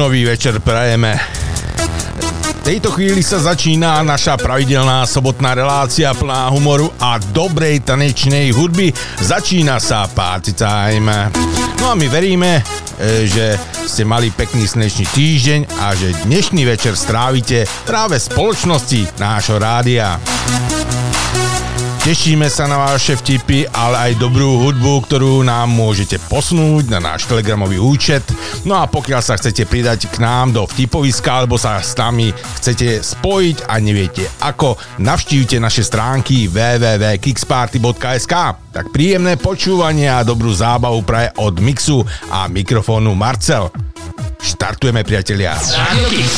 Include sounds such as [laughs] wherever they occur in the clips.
júnový večer prajeme. V tejto chvíli sa začína naša pravidelná sobotná relácia plná humoru a dobrej tanečnej hudby. Začína sa Party Time. No a my veríme, e, že ste mali pekný slnečný týždeň a že dnešný večer strávite práve v spoločnosti nášho rádia. Tešíme sa na vaše vtipy, ale aj dobrú hudbu, ktorú nám môžete posunúť na náš telegramový účet. No a pokiaľ sa chcete pridať k nám do vtipoviska alebo sa s nami chcete spojiť a neviete ako, navštívte naše stránky www.kicksparty.sk Tak príjemné počúvanie a dobrú zábavu praje od mixu a mikrofónu Marcel. Štartujeme priatelia. Radio Kix.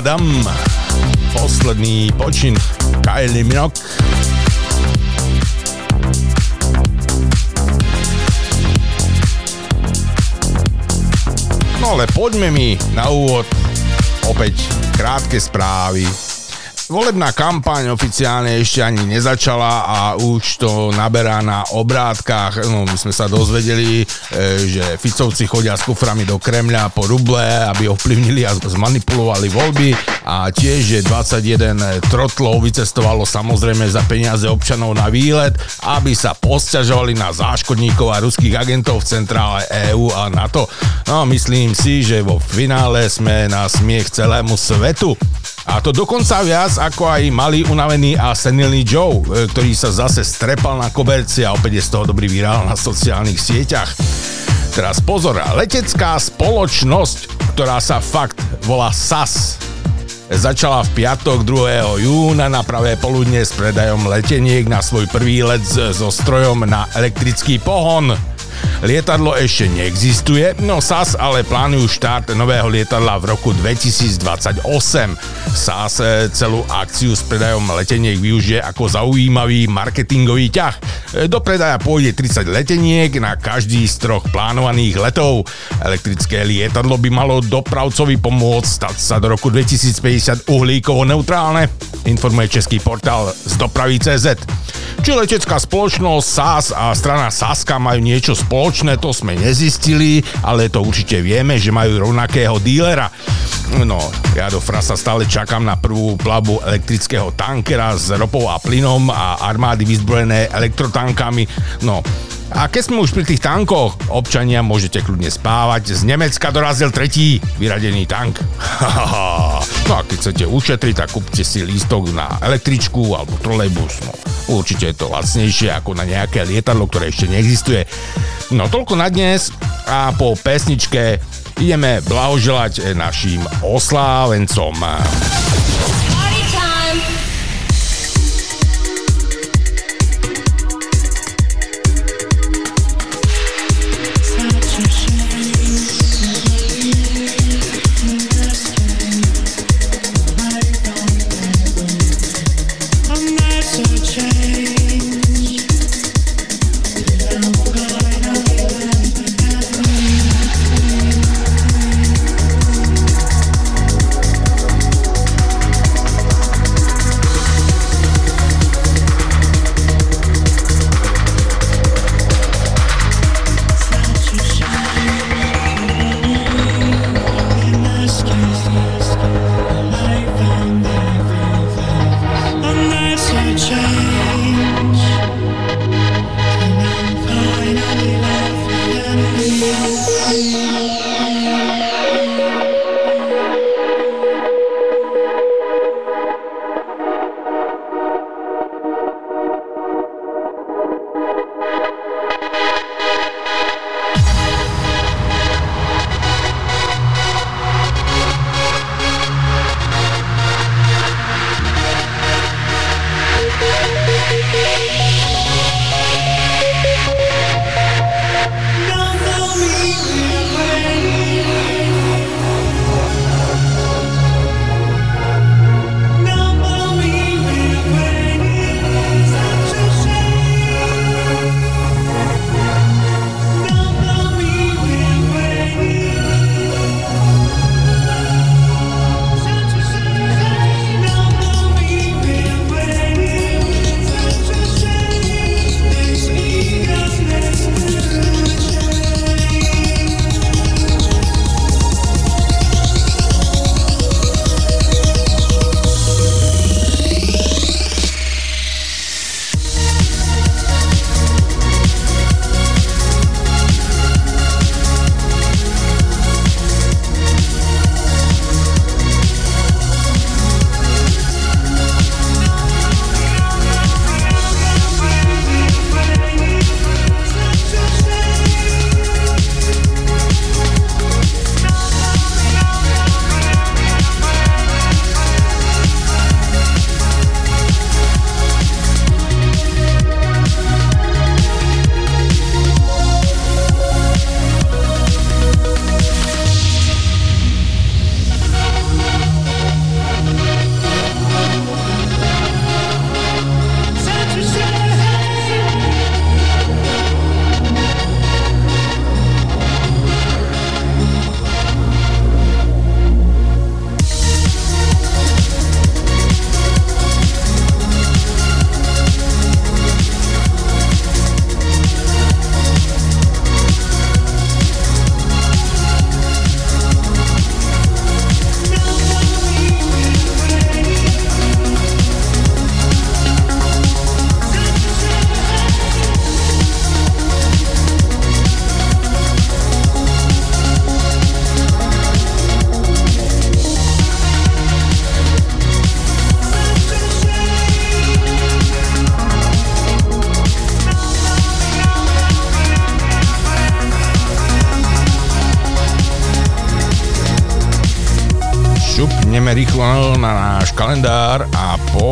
Padam. Posledný počin Kylie Minogue. No ale poďme mi na úvod opäť krátke správy Volebná kampaň oficiálne ešte ani nezačala a už to naberá na obrátkach. No, my sme sa dozvedeli, e, že Ficovci chodia s kuframi do Kremľa po ruble, aby ovplyvnili a zmanipulovali voľby a tiež, že 21 trotlov vycestovalo samozrejme za peniaze občanov na výlet, aby sa posťažovali na záškodníkov a ruských agentov v centrále EÚ a NATO. No, myslím si, že vo finále sme na smiech celému svetu. A to dokonca viac ako aj malý unavený a senilný Joe, e, ktorý sa zase strepal na koberci a opäť je z toho dobrý virál na sociálnych sieťach. Teraz pozor, letecká spoločnosť, ktorá sa fakt volá SAS, začala v piatok 2. júna na pravé poludne s predajom leteniek na svoj prvý let so strojom na elektrický pohon. Lietadlo ešte neexistuje, no SAS ale plánujú štart nového lietadla v roku 2028. SAS celú akciu s predajom leteniek využije ako zaujímavý marketingový ťah. Do predaja pôjde 30 leteniek na každý z troch plánovaných letov. Elektrické lietadlo by malo dopravcovi pomôcť stať sa do roku 2050 uhlíkovo neutrálne, informuje český portál z dopravy.cz. Či letecká spoločnosť SAS a strana Saska majú niečo spoločné, to sme nezistili, ale to určite vieme, že majú rovnakého dílera. No, ja do frasa stále čakám na prvú plavbu elektrického tankera s ropou a plynom a armády vyzbrojené elektrotankami. No, a keď sme už pri tých tankoch, občania môžete kľudne spávať. Z Nemecka dorazil tretí vyradený tank. [laughs] no a keď chcete ušetriť, tak kúpte si lístok na električku alebo trolejbus. No, určite je to lacnejšie ako na nejaké lietadlo, ktoré ešte neexistuje. No toľko na dnes a po pesničke ideme blahoželať našim oslávencom.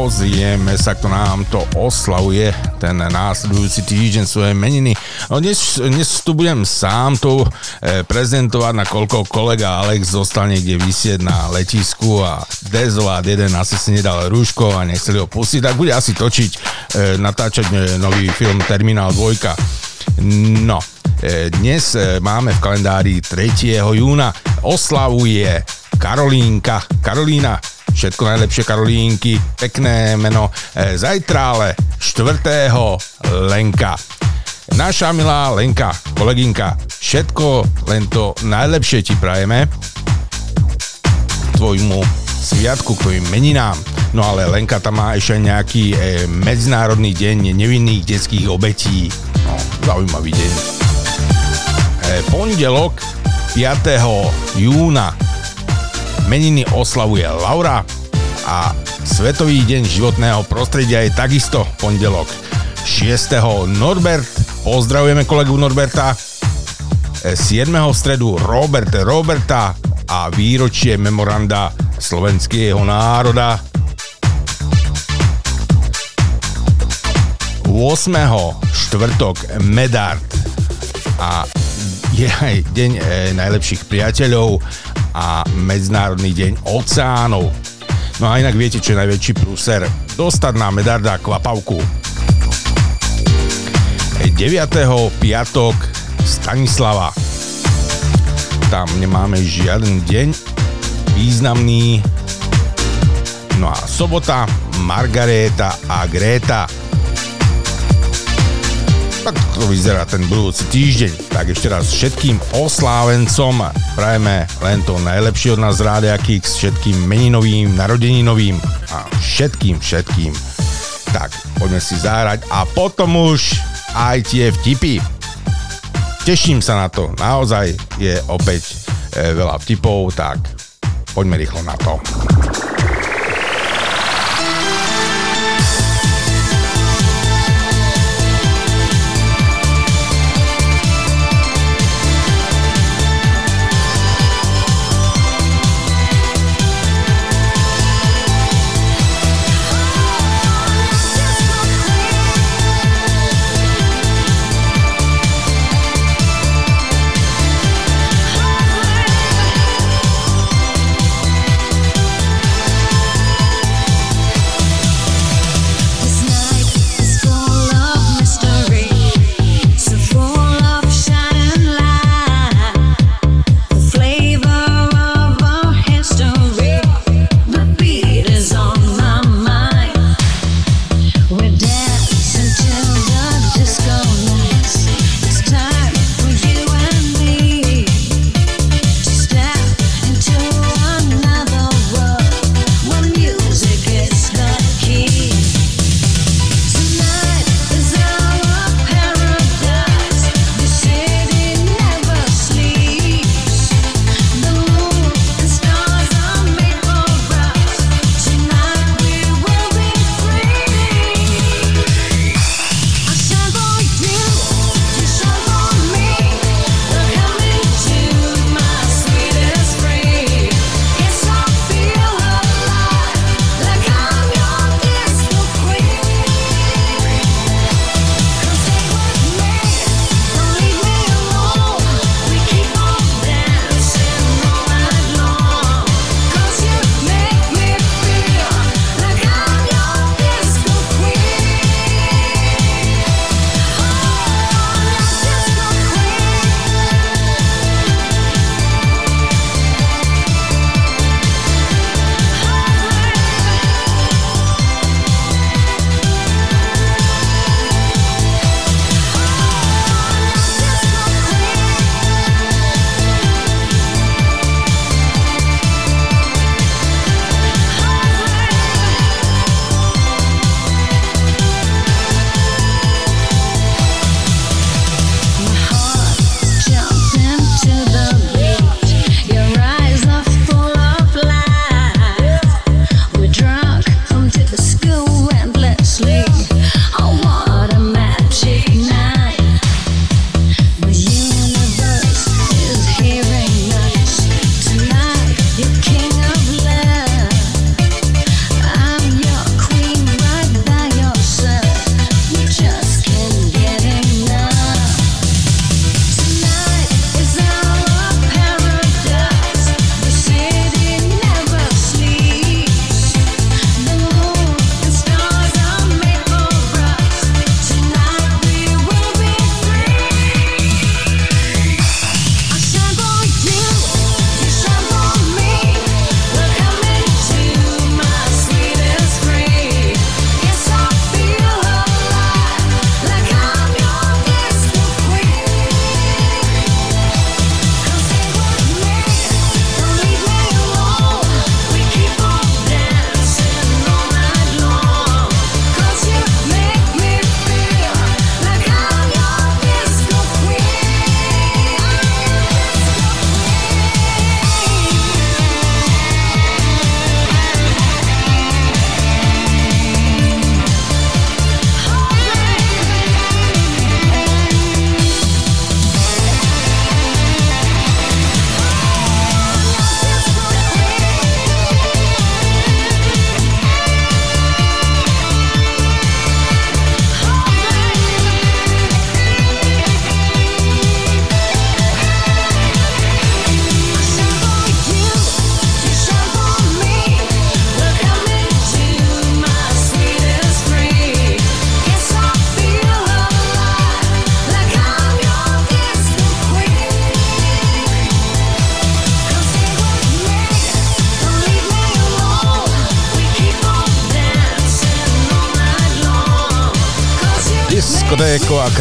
A pozrieme sa, kto nám to oslavuje ten následujúci týždeň svoje meniny. No dnes, dnes tu budem sám to e, prezentovať, nakoľko kolega Alex zostal niekde vysieť na letisku a dezolát jeden asi si nedal rúško a nechceli ho pustiť, tak bude asi točiť, e, natáčať e, nový film Terminál 2. No, dnes máme v kalendári 3. júna. Oslavuje Karolínka. Karolína, všetko najlepšie Karolínky, pekné meno. E, zajtra ale 4. Lenka. Naša milá Lenka, kolegynka, všetko len to najlepšie ti prajeme tvojmu sviatku, k tvojim meninám. No ale Lenka tam má ešte nejaký e, medzinárodný deň nevinných detských obetí. No, zaujímavý deň. E, pondelok 5. júna meniny oslavuje Laura a Svetový deň životného prostredia je takisto pondelok. 6. Norbert, pozdravujeme kolegu Norberta. 7. v stredu Robert Roberta a výročie memoranda slovenského národa. 8. štvrtok Medard a je aj deň e, najlepších priateľov a Medzinárodný deň oceánov. No a inak viete, čo je najväčší prúser? Dostať na Medarda kvapavku. 9. piatok Stanislava. Tam nemáme žiaden deň významný. No a sobota Margareta a Greta tak to vyzerá ten budúci týždeň. Tak ešte raz všetkým oslávencom prajeme len to najlepšie od nás Rádia Kix, všetkým meninovým, narodeninovým a všetkým, všetkým. Tak, poďme si zahrať a potom už aj tie vtipy. Teším sa na to, naozaj je opäť e, veľa vtipov, tak poďme rýchlo na to.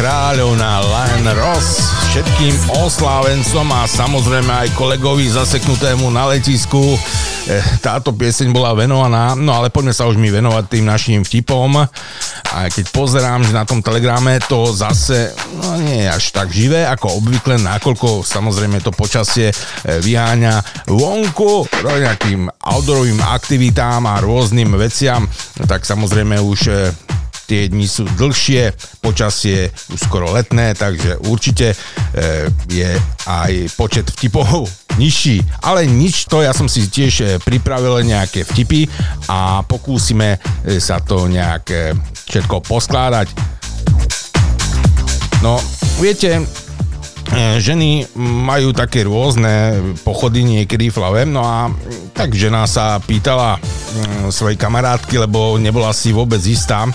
Kráľovná Lion Ross. Všetkým oslávencom a samozrejme aj kolegovi zaseknutému na letisku. Eh, Táto pieseň bola venovaná, no ale poďme sa už mi venovať tým našim vtipom. A keď pozerám, že na tom telegrame to zase no nie je až tak živé ako obvykle, nakoľko samozrejme to počasie eh, vyháňa vonku nejakým outdoorovým aktivitám a rôznym veciam, tak samozrejme už eh, tie dni sú dlhšie, počasie už skoro letné, takže určite e, je aj počet vtipov [laughs] nižší. Ale nič to, ja som si tiež e, pripravil nejaké vtipy a pokúsime e, sa to nejak všetko poskladať. No, viete, ženy majú také rôzne pochody niekedy v hlave, no a tak žena sa pýtala mm, svojej kamarátky, lebo nebola si vôbec istá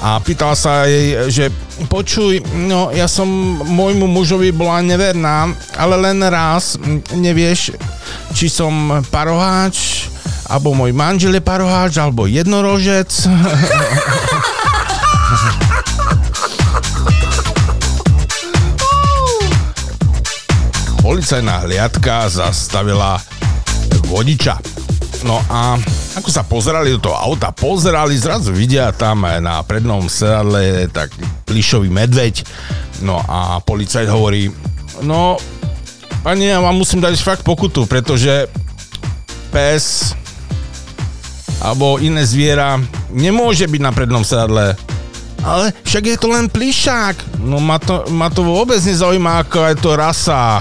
a pýtala sa jej, že počuj, no ja som môjmu mužovi bola neverná, ale len raz, nevieš, či som paroháč, alebo môj manžel je paroháč, alebo jednorožec. [laughs] policajná hliadka zastavila vodiča. No a ako sa pozerali do toho auta, pozerali, zrazu vidia tam na prednom sedadle tak plišový medveď. No a policajt hovorí, no pani, ja vám musím dať fakt pokutu, pretože pes alebo iné zviera nemôže byť na prednom sedadle ale však je to len plišák. No ma to, ma to vôbec nezaujíma, ako je to rasa.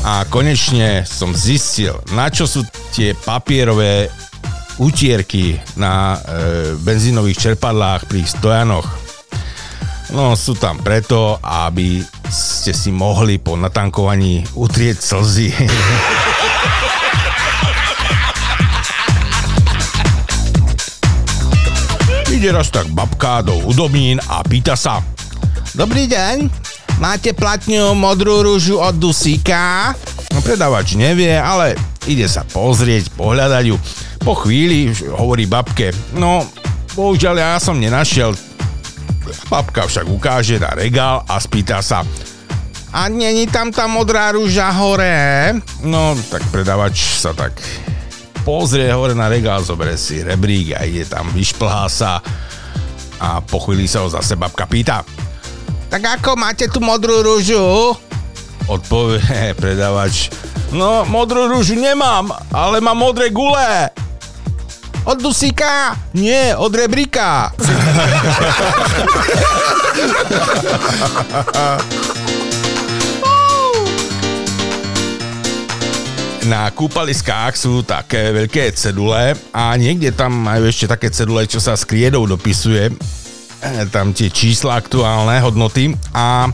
A konečne som zistil, na čo sú tie papierové utierky na e, benzínových čerpadlách pri stojanoch. No sú tam preto, aby ste si mohli po natankovaní utrieť slzy. [laughs] Ide raz tak babka do udobnín a pýta sa. Dobrý deň, máte platňu modrú rúžu od Dusíka? No, predávač nevie, ale ide sa pozrieť, pohľadať ju. Po chvíli hovorí babke, no bohužiaľ ja som nenašiel. Babka však ukáže na regál a spýta sa, a není tam tá modrá rúža hore? No, tak predávač sa tak pozrie hore na regál, zoberie si rebrík a ide tam, vyšplhá sa a po chvíli sa ho zase babka pýta. Tak ako máte tu modrú rúžu? Odpovie [laughs] predávač. No, modrú rúžu nemám, ale mám modré gule. Od dusíka? Nie, od rebríka. [laughs] na kúpaliskách sú také veľké cedule a niekde tam majú ešte také cedule, čo sa s kriedou dopisuje e, tam tie čísla aktuálne hodnoty a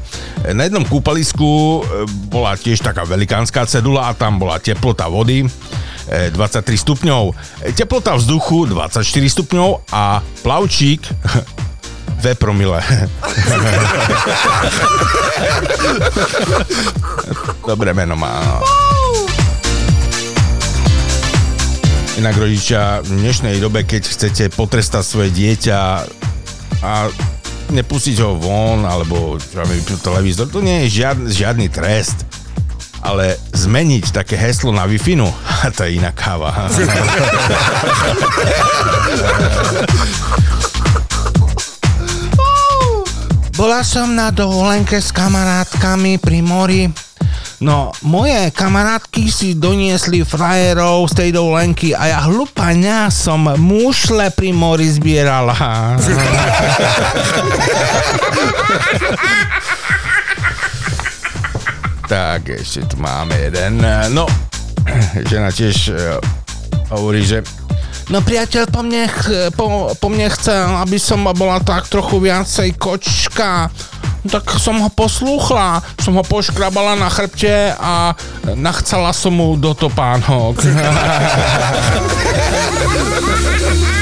na jednom kúpalisku e, bola tiež taká velikánska cedula a tam bola teplota vody 23 e, stupňov, teplota vzduchu 24 stupňov a plavčík [laughs] 2 promile. [laughs] Dobré meno má. Inak rodičia v dnešnej dobe, keď chcete potrestať svoje dieťa a nepustiť ho von, alebo televízor, to nie je žiadny, žiadny trest. Ale zmeniť také heslo na wi [laughs] to je iná káva. [laughs] Bola som na dovolenke s kamarátkami pri mori No, moje kamarátky si doniesli frajerov z tej dovolenky a ja hlupania som mušle pri mori zbierala. [laughs] tak, ešte tu máme jeden. No, [clears throat] žena tiež uh, hovorí, že No priateľ po mne, po, po mne chcel, aby som bola tak trochu viacej kočka tak som ho poslúchla, som ho poškrabala na chrbte a nachcala som mu do topánok. [laughs]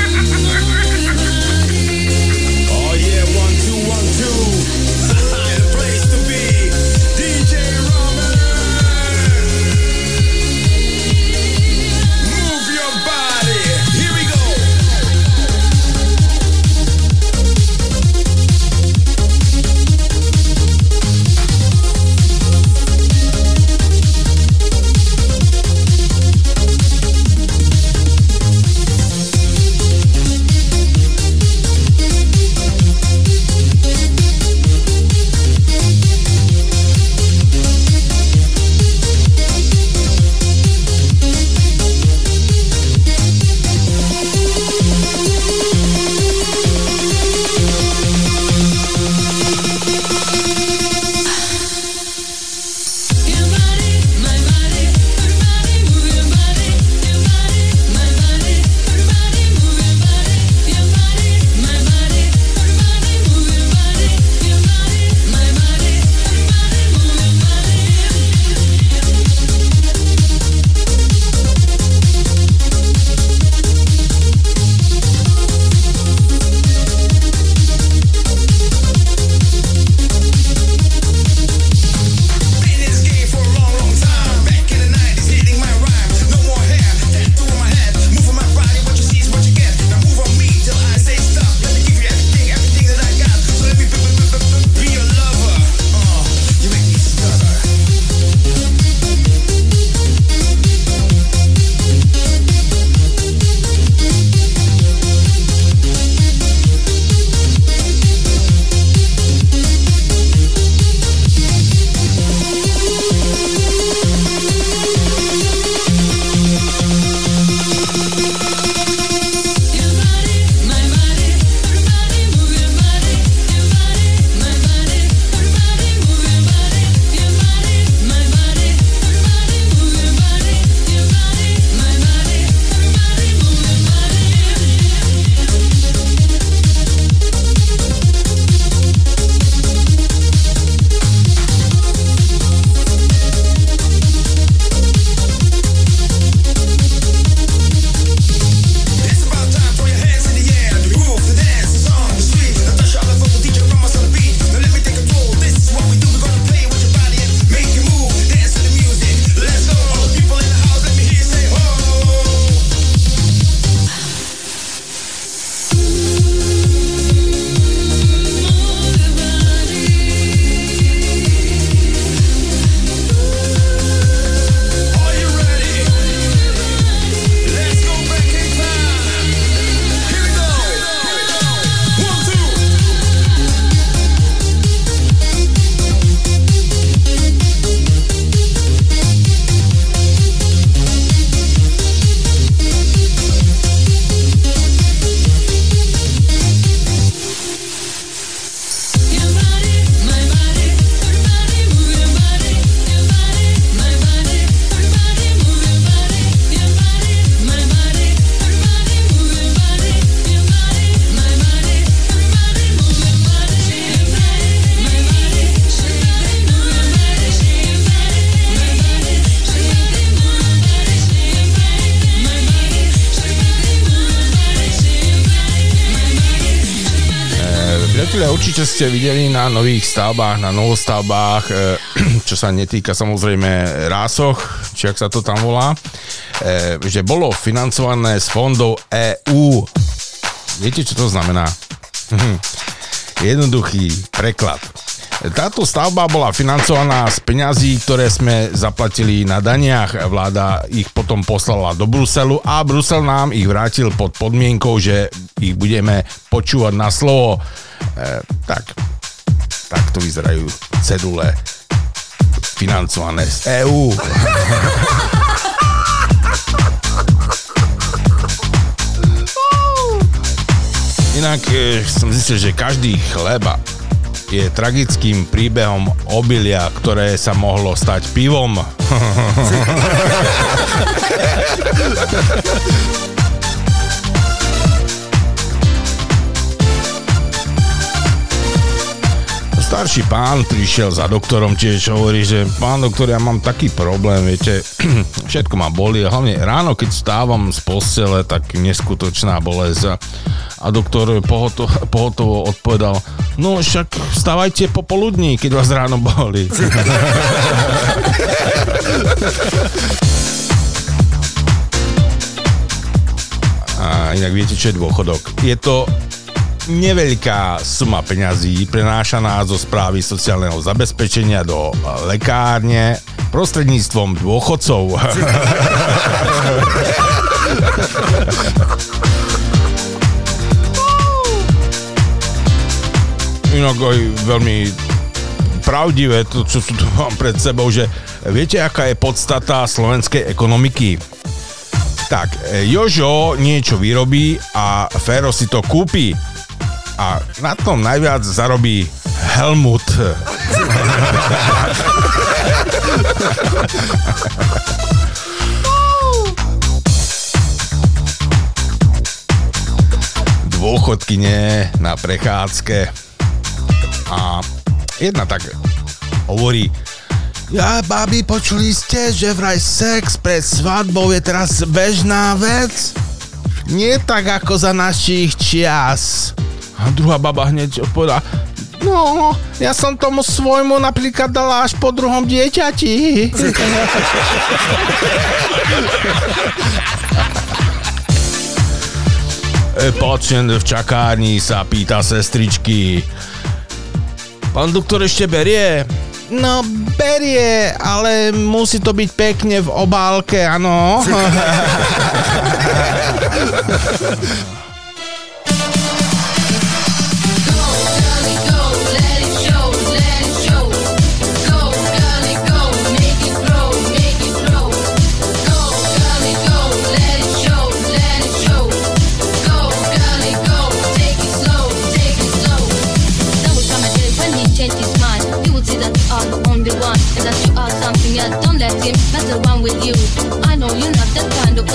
určite ste videli na nových stavbách, na novostavbách, e, [clears throat] čo sa netýka samozrejme rásoch, či ak sa to tam volá, e, že bolo financované z fondov EÚ. Viete, čo to znamená? [laughs] Jednoduchý preklad. Táto stavba bola financovaná z peňazí, ktoré sme zaplatili na daniach. Vláda ich potom poslala do Bruselu a Brusel nám ich vrátil pod podmienkou, že ich budeme počúvať na slovo. E, tak, tak to vyzerajú cedule financované z EÚ. Inak e, som zistil, že každý chleba je tragickým príbehom obilia, ktoré sa mohlo stať pivom. [laughs] starší pán prišiel za doktorom tiež hovorí, že pán doktor, ja mám taký problém, viete, [clears throat] všetko ma boli a hlavne ráno, keď stávam z postele, tak neskutočná bolesť. A doktor pohotovo, [laughs] pohotovo odpovedal, no však stávajte popoludní, keď vás ráno boli. [laughs] A inak viete, čo je dôchodok? Je to neveľká suma peňazí prenášaná zo správy sociálneho zabezpečenia do lekárne prostredníctvom dôchodcov. [laughs] Inak aj veľmi pravdivé, to, čo tu [laughs] mám pred sebou, že viete, aká je podstata slovenskej ekonomiky? Tak, Jožo niečo vyrobí a Fero si to kúpi a na tom najviac zarobí Helmut. Dôchodky nie na prechádzke. A jedna tak hovorí, ja, babi, počuli ste, že vraj sex pred svadbou je teraz bežná vec? Nie tak ako za našich čias. A druhá baba hneď odpovedá, no, ja som tomu svojmu napríklad dala až po druhom dieťati. [laughs] Pacient v čakárni sa pýta sestričky. Pán doktor ešte berie? No, berie, ale musí to byť pekne v obálke, áno. [laughs]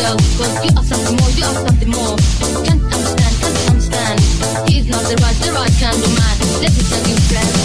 cause you are something more, you are something more. Can't understand, can't understand. He's not the right, the right kind of man. Let me tell you, friend.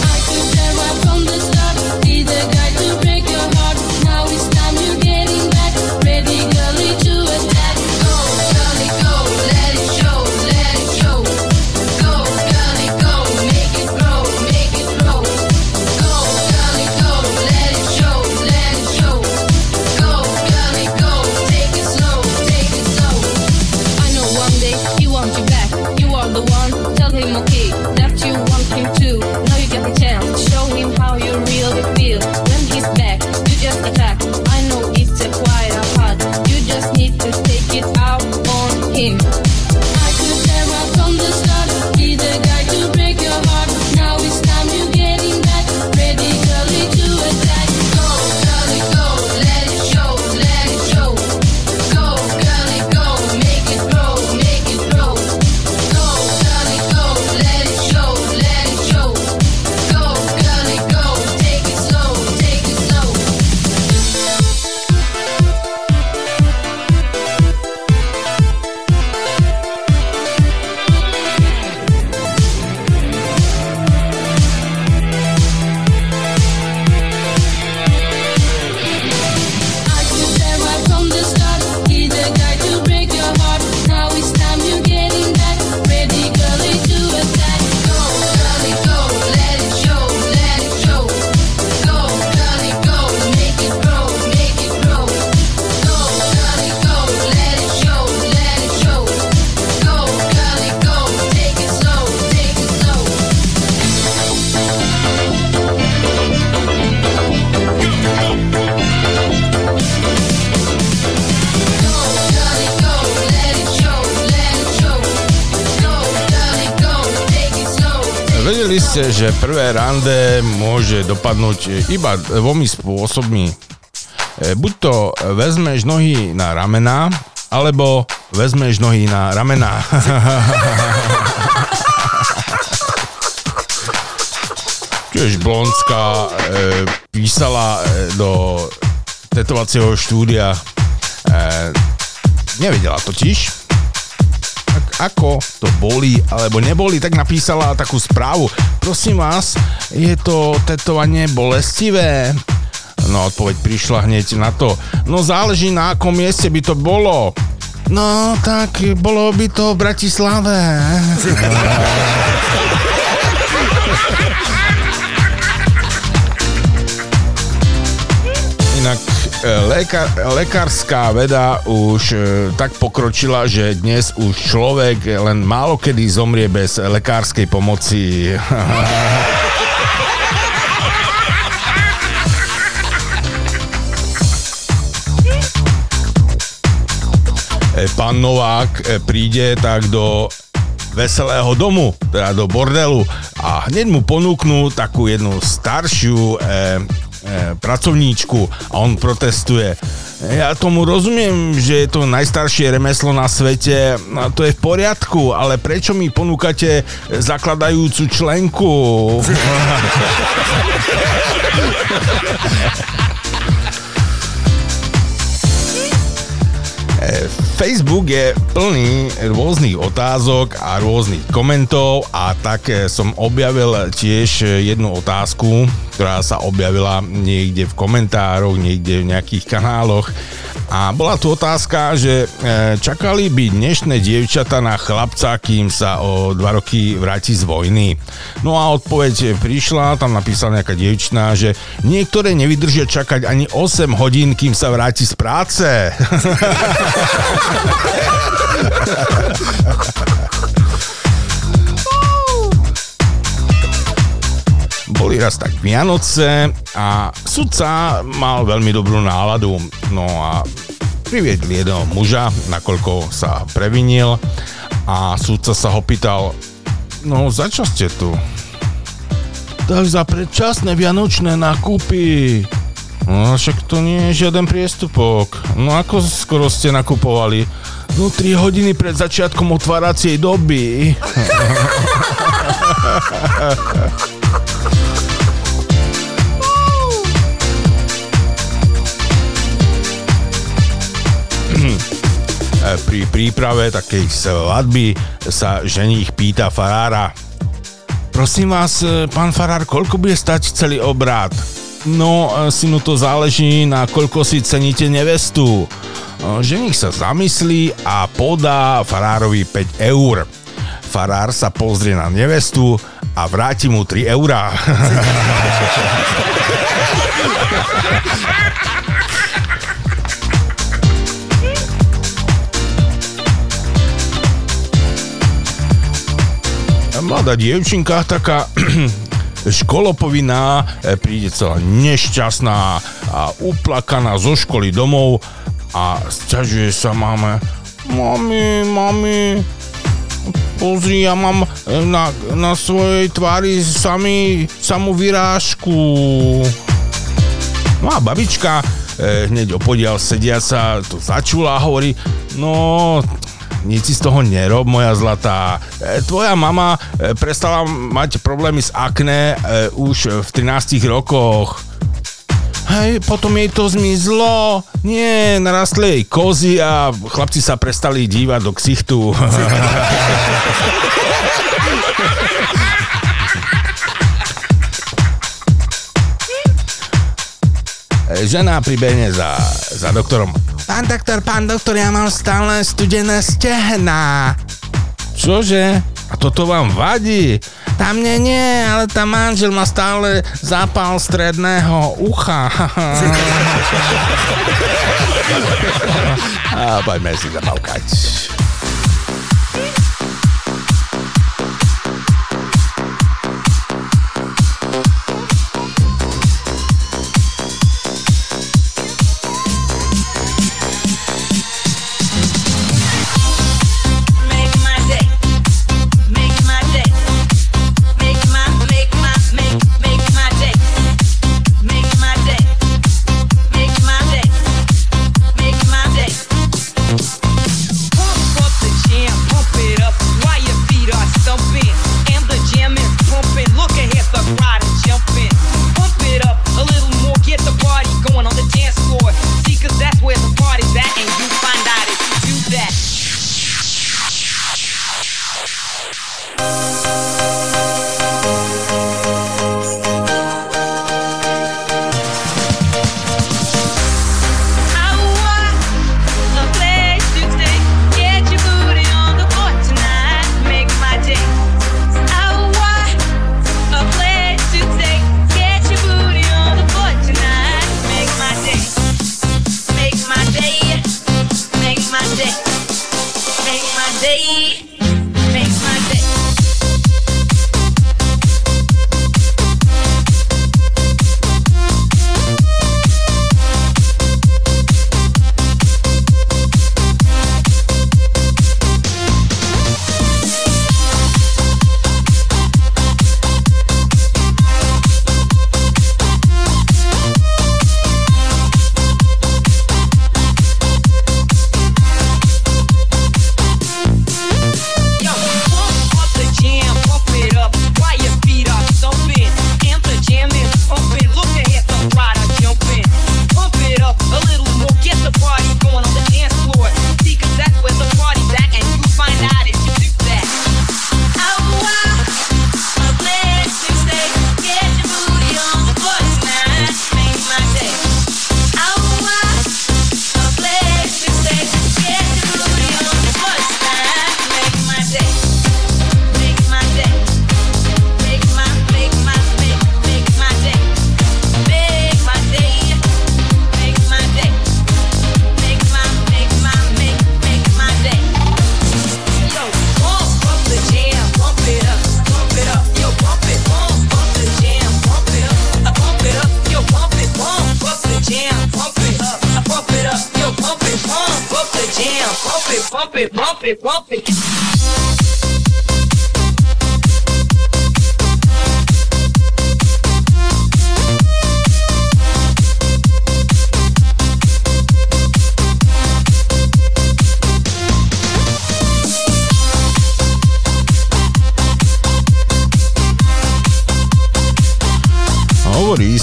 Že prvé rande môže dopadnúť iba dvomi spôsobmi. E, Buď to vezmeš nohy na ramená, alebo vezmeš nohy na ramená. Tiež [laughs] Blonská e, písala e, do tetovacieho štúdia. E, nevedela totiž, ako to boli alebo neboli, tak napísala takú správu. Prosím vás, je to tetovanie bolestivé? No odpoveď prišla hneď na to. No záleží na akom mieste by to bolo. No tak bolo by to v Bratislave. [laughs] léka, lekárska veda už e, tak pokročila, že dnes už človek len málo kedy zomrie bez lekárskej pomoci. [laughs] E, Pán Novák e, príde tak do veselého domu, teda do bordelu a hneď mu ponúknú takú jednu staršiu e, e, pracovníčku a on protestuje. Ja tomu rozumiem, že je to najstaršie remeslo na svete, a to je v poriadku, ale prečo mi ponúkate zakladajúcu členku? Facebook je plný rôznych otázok a rôznych komentov a tak eh, som objavil tiež jednu otázku, ktorá sa objavila niekde v komentároch, niekde v nejakých kanáloch a bola tu otázka, že eh, čakali by dnešné dievčata na chlapca, kým sa o dva roky vráti z vojny. No a odpoveď prišla, tam napísala nejaká dievčina, že niektoré nevydržia čakať ani 8 hodín, kým sa vráti z práce. [laughs] Boli raz tak Vianoce a sudca mal veľmi dobrú náladu. No a priviedli jedného muža, nakoľko sa previnil a sudca sa ho pýtal, no za čo ste tu? Tak za predčasné vianočné nákupy. No však to nie je žiaden priestupok. No ako skoro ste nakupovali? No 3 hodiny pred začiatkom otváracej doby. [laughs] Pri príprave takej svadby sa ženích pýta farára. Prosím vás, pán farár, koľko bude stať celý obrad? No, synu, to záleží na koľko si ceníte nevestu. Ženich sa zamyslí a podá farárovi 5 eur. Farár sa pozrie na nevestu a vráti mu 3 eurá. [laughs] Mladá dievčinka, taká [clears throat] školopovinná, e, príde celá nešťastná a uplakaná zo školy domov a sťažuje sa máme. Mami, mami, pozri, ja mám e, na, na svojej tvári sami, samú vyrážku. No a babička e, hneď opodiaľ sediaca to začula a hovorí, no nič si z toho nerob, moja zlatá. E, tvoja mama e, prestala mať problémy s akné e, už v 13 rokoch. Hej, potom jej to zmizlo. Nie, narastli jej kozy a chlapci sa prestali dívať do ksichtu. [laughs] Žena pribehne za, za doktorom. Pán doktor, pán doktor, ja mám stále studené stehna. Čože? A toto vám vadí? Tam nie, nie, ale tam manžel má stále zápal stredného ucha. [laughs] A poďme si zapalkať.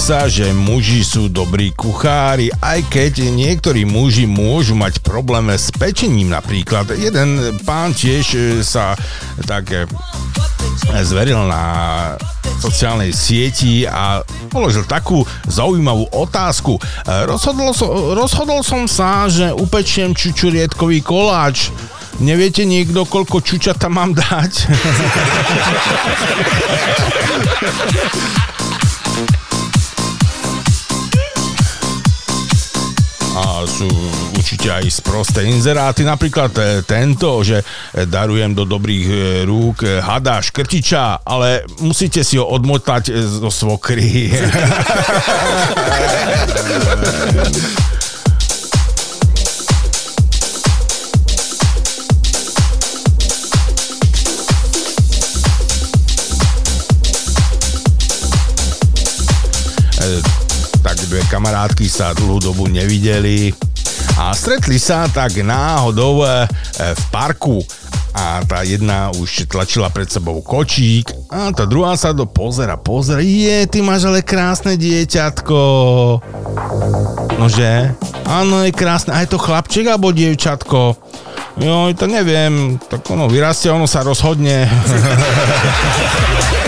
Sa, že muži sú dobrí kuchári, aj keď niektorí muži môžu mať problémy s pečením napríklad. Jeden pán tiež e, sa tak e, zveril na sociálnej sieti a položil takú zaujímavú otázku. E, Rozhodol rozhodol som sa, že upečiem čučurietkový koláč. Neviete niekto, koľko čučata mám dať? [laughs] sú určite aj sprosté inzeráty, napríklad e, tento, že e, darujem do dobrých e, rúk hada škrtiča, ale musíte si ho odmotať zo svokry. [laughs] kamarátky sa dlhú dobu nevideli a stretli sa tak náhodou e, v parku a tá jedna už tlačila pred sebou kočík a tá druhá sa do pozera, pozera, je, ty máš ale krásne dieťatko. Nože? Áno, je krásne. A je to chlapček alebo dievčatko? Jo, to neviem. Tak ono vyrastie, ono sa rozhodne. [laughs]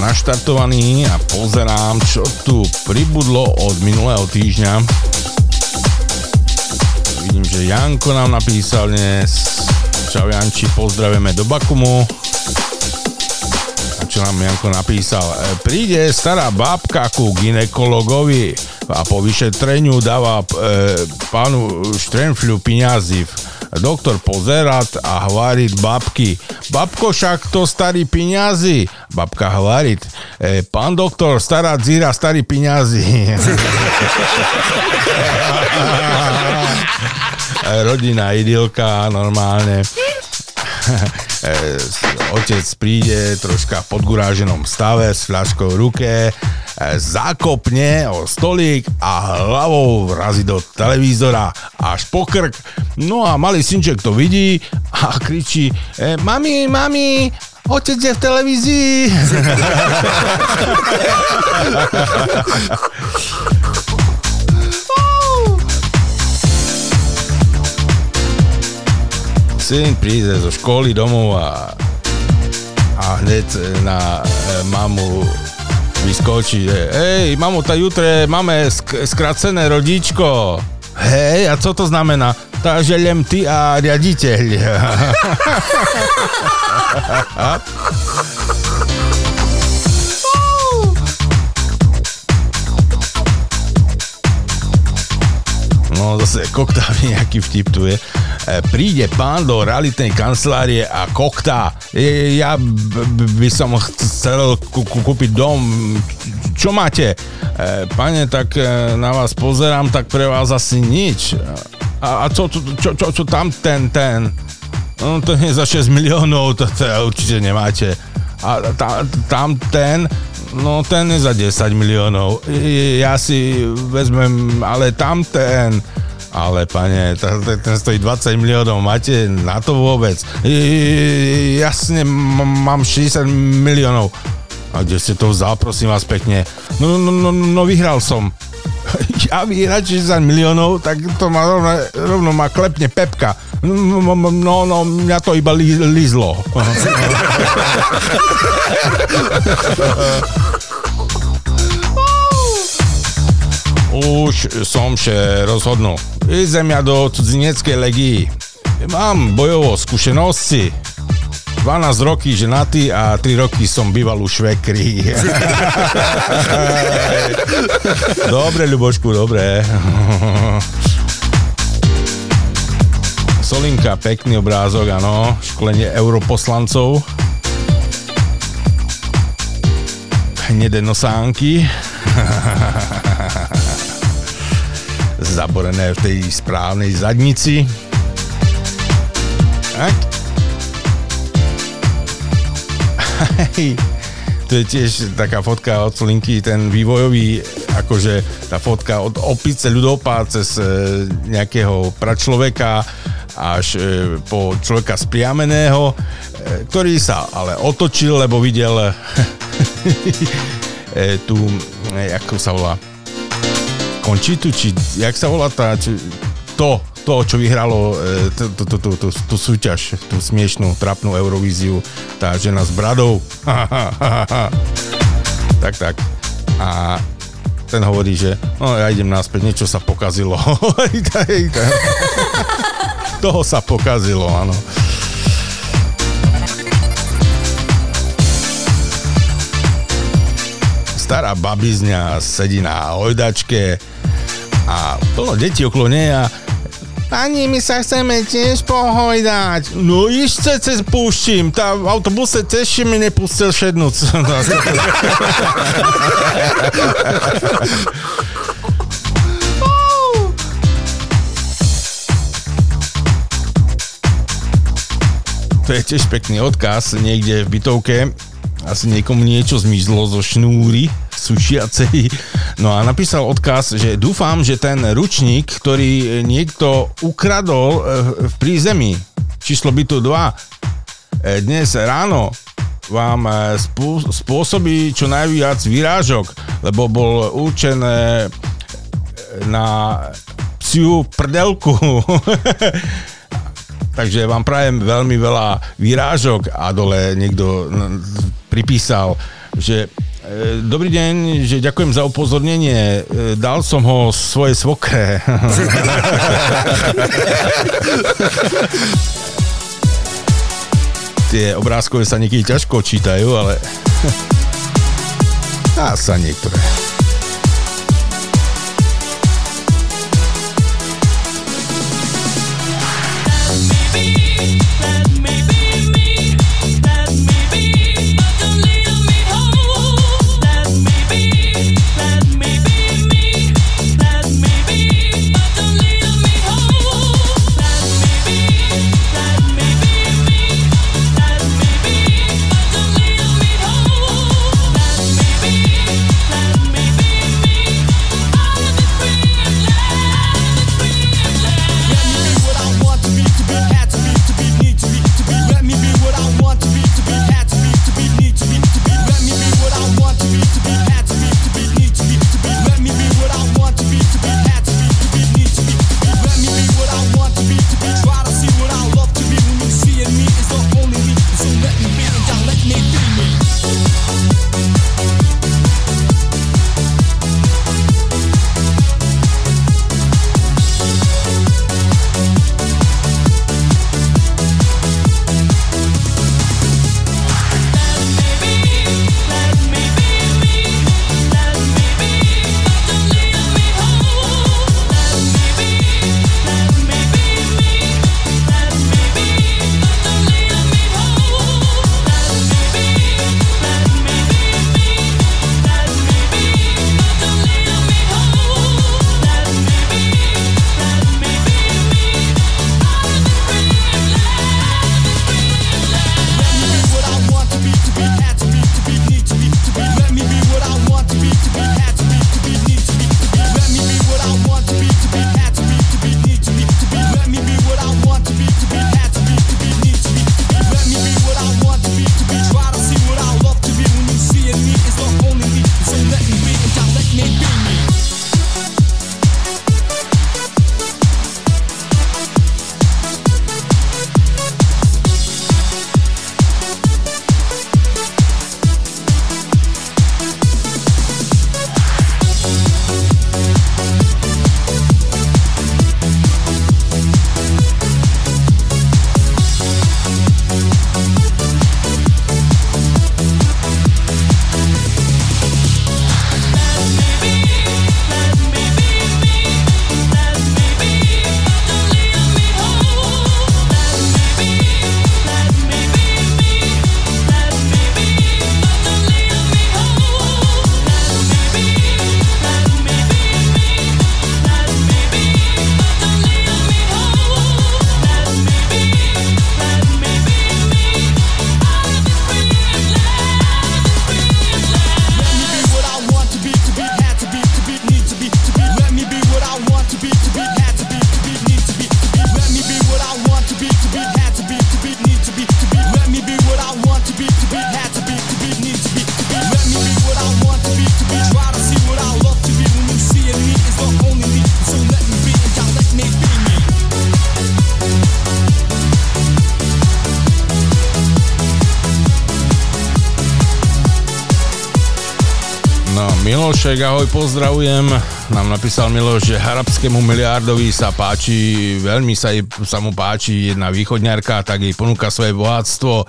Naštartovaný a pozerám, čo tu pribudlo od minulého týždňa. Vidím, že Janko nám napísal dnes. Čau Janči, pozdravujeme do Bakumu. A čo nám Janko napísal? E, Príde stará babka ku ginekologovi a po vyšetreniu dáva e, pánu Štrenfľu piňazí. Doktor pozerať a hovoriť babky. Babko však to starý piňazi. Babka hovoriť. E, pán doktor, stará dzíra, starý piňazi. Rodina idylka, normálne. E, otec príde troška v podguráženom stave s fľaškou v ruke, e, zakopne o stolík a hlavou vrazí do televízora až po krk. No a malý synček to vidí a kričí e, Mami, mami, otec je v televízii. [laughs] syn príde zo školy domov a, a hneď na e, mamu vyskočí, že hej, mamo, tá jutre máme sk- skracené rodíčko. Hej, a co to znamená? Takže len ty a riaditeľ. [laughs] No zase koktá mi nejaký vtip tu je. E, príde pán do realitnej kancelárie a koktá. E, Ja b- by som chcel kú- kú- kúpiť dom. Čo máte? E, Pane, tak e, na vás pozerám, tak pre vás asi nič. A, a čo, čo, čo, čo, čo tam ten, ten? No to nie za 6 miliónov, to, to určite nemáte. A ta, tam ten, no ten je za 10 miliónov. Ja si vezmem, ale tam ten, ale pane, ten stojí 20 miliónov, máte na to vôbec? Jasne, mám 60 miliónov. A kde ste to vzal, prosím vás pekne? No, no, no, no vyhral som. Ja vyhrať 60 miliónov, tak to ma rovno, rovno ma klepne pepka. No, no, no, mňa to iba li, lízlo. [laughs] Už som še rozhodnul. Idem ja do cudzineckej legii. Mám bojovo skúsenosti. 12 roky ženatý a 3 roky som býval u švekry. [laughs] dobre, Ľubošku, dobre. Solinka, pekný obrázok, áno. Školenie europoslancov. Hnedé nosánky. Zaborené v tej správnej zadnici. Tak. Hej, to je tiež taká fotka od Slinky, ten vývojový, akože tá fotka od opice ľudopá cez e, nejakého pračloveka až e, po človeka spriameného, e, ktorý sa ale otočil, lebo videl [laughs] e, tú, e, ako sa volá, Končitu, či jak sa volá tá, či, to, to, čo vyhralo e, tú, súťaž, tú smiešnú, trapnú Eurovíziu, tá žena s bradou. [laughs] tak, tak. A ten hovorí, že no ja idem naspäť, niečo sa pokazilo. [laughs] Toho sa pokazilo, áno. Stará babizňa sedí na hojdačke a plno detí okolo nej a Pani, my sa chceme tiež pohojdať. No išce cez púštím. Tá v autobuse tiež mi nepustil šednúť. [laughs] to je tiež pekný odkaz niekde v bytovke. Asi niekomu niečo zmizlo zo šnúry sušiacej. No a napísal odkaz, že dúfam, že ten ručník, ktorý niekto ukradol eh, v prízemí, číslo bytu 2, eh, dnes ráno vám spô- spôsobí čo najviac výrážok, lebo bol určené na psiu prdelku. [laughs] Takže vám prajem veľmi veľa výrážok a dole niekto pripísal že e, Dobrý deň, že ďakujem za upozornenie. E, Dal som ho svoje svokre. [laughs] Tie obrázkové sa niekedy ťažko čítajú, ale dá sa niektoré. Milošek, ahoj, pozdravujem. Nám napísal Miloš, že arabskému miliardovi sa páči, veľmi sa, jej, sa mu páči jedna východňarka, tak jej ponúka svoje bohatstvo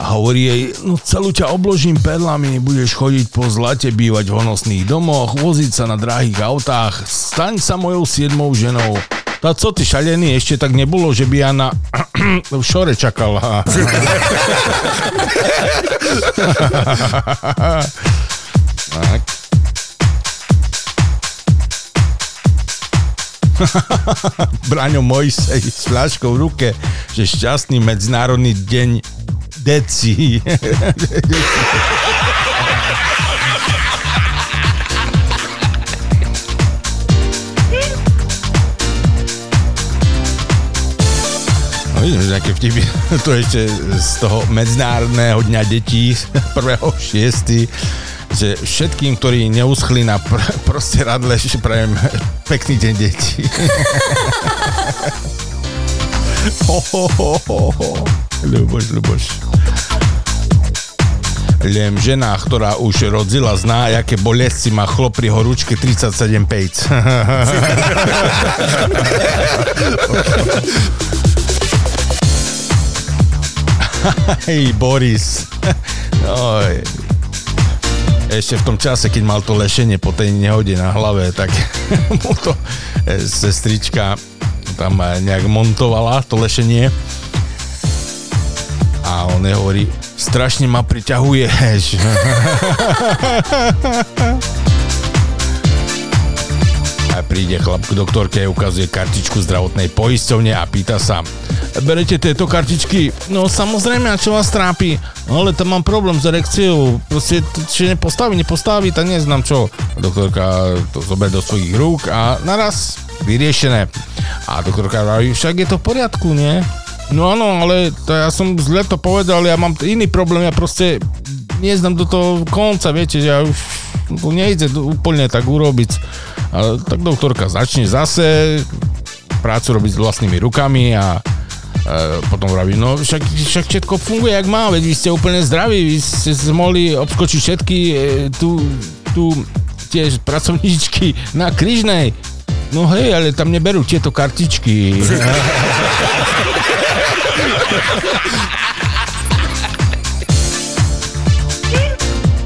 a hovorí jej, no celú ťa obložím perlami, budeš chodiť po zlate, bývať v honosných domoch, voziť sa na drahých autách, staň sa mojou siedmou ženou. Tá co ty šalený, ešte tak nebolo, že by ja na v šore čakala. [laughs] tak. [laughs] Braňo Mojsej s fľaškou v ruke, že šťastný medzinárodný deň deci. [laughs] No vidím, že nejaké vtipy. [laughs] To ešte z toho medzinárodného dňa detí 1.6 že všetkým, ktorí neuschli na pr- [laughs] proste radle, prajem pekný deň [laughs] ho. Ľuboš, Ľuboš. Len žena, ktorá už rodzila, zná, aké bolesti má chlop pri horúčke 37 pejc. [laughs] Hej, Boris. Oj. Ešte v tom čase, keď mal to lešenie po tej nehode na hlave, tak [laughs] mu to e, sestrička tam e, nejak montovala, to lešenie. A on hovorí, strašne ma priťahuješ. [laughs] A príde chlap k doktorke, ukazuje kartičku zdravotnej poisťovne a pýta sa, berete tieto kartičky? No samozrejme, a čo vás trápi? No ale tam mám problém s erekciou, proste či nepostaví, nepostaví, tak neznám čo. Doktorka to zoberie do svojich rúk a naraz vyriešené. A doktorka vraví, však je to v poriadku, nie? No áno, ale to ja som zle to povedal, ja mám iný problém, ja proste neznám do toho konca, viete, že ja už to nejde úplne tak urobiť. Ale tak doktorka začne zase prácu robiť s vlastnými rukami a e, potom vraví, no však, však všetko funguje jak má, veď vy ste úplne zdraví, vy ste mohli obskočiť všetky e, tu, tu tie pracovníčky na kryžnej. No hej, ale tam neberú tieto kartičky. [laughs]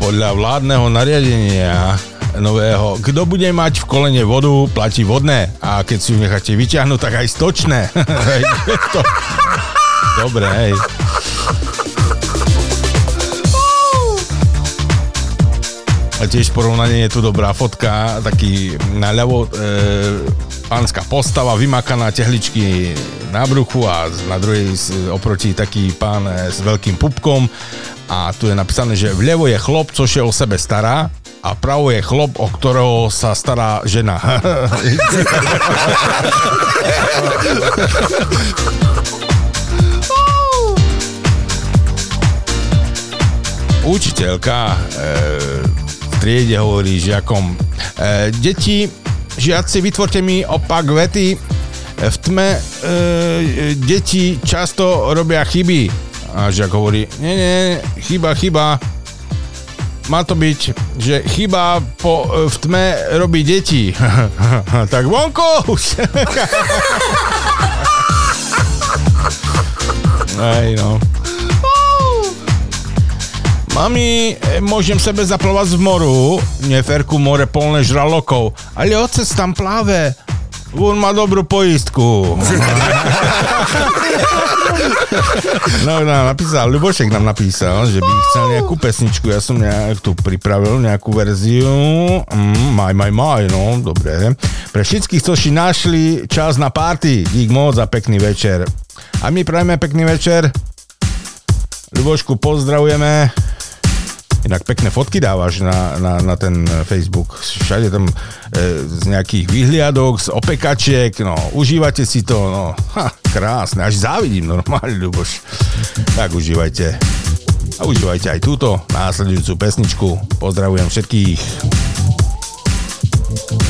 Podľa vládneho nariadenia nového, kto bude mať v kolene vodu, platí vodné. A keď si ju necháte vyťahnuť, tak aj stočné. [laughs] to... Dobre, hej. A tiež porovnanie je tu dobrá fotka, taký naľavo e, pánska postava, vymakaná tehličky na bruchu a na druhej oproti taký pán e, s veľkým pupkom a tu je napísané, že vľavo je chlop, čo je o sebe stará a pravo je chlop, o ktorého sa stará žena. [laughs] Učiteľka e, v triede hovorí žiakom, e, deti, žiaci, vytvorte mi opak vety. V tme e, deti často robia chyby. A žiak hovorí, nie, nie, chyba, chyba. Má to byť, že chyba po, e, v tme robí deti. [laughs] tak vonku. [laughs] Aj no. Mami, môžem sebe zaplovať v moru? Neferku more polné žralokov. Ale otec tam pláve. On má dobrú poistku. [laughs] No, no, napísal, Ľubošek nám napísal, že by chcel nejakú pesničku, ja som nejak tu pripravil nejakú verziu, mm, maj, maj, maj, no, dobre. Pre všetkých, čo si našli čas na party, dík moc a pekný večer. A my prajeme pekný večer. Ľubošku pozdravujeme. Inak pekné fotky dávaš na, na, na ten Facebook. Všade tam e, z nejakých vyhliadok, z opekačiek, no, užívate si to, no, ha, krásne, až závidím normálne, Ľuboš. Tak užívajte. A užívajte aj túto následujúcu pesničku. Pozdravujem všetkých. Mama,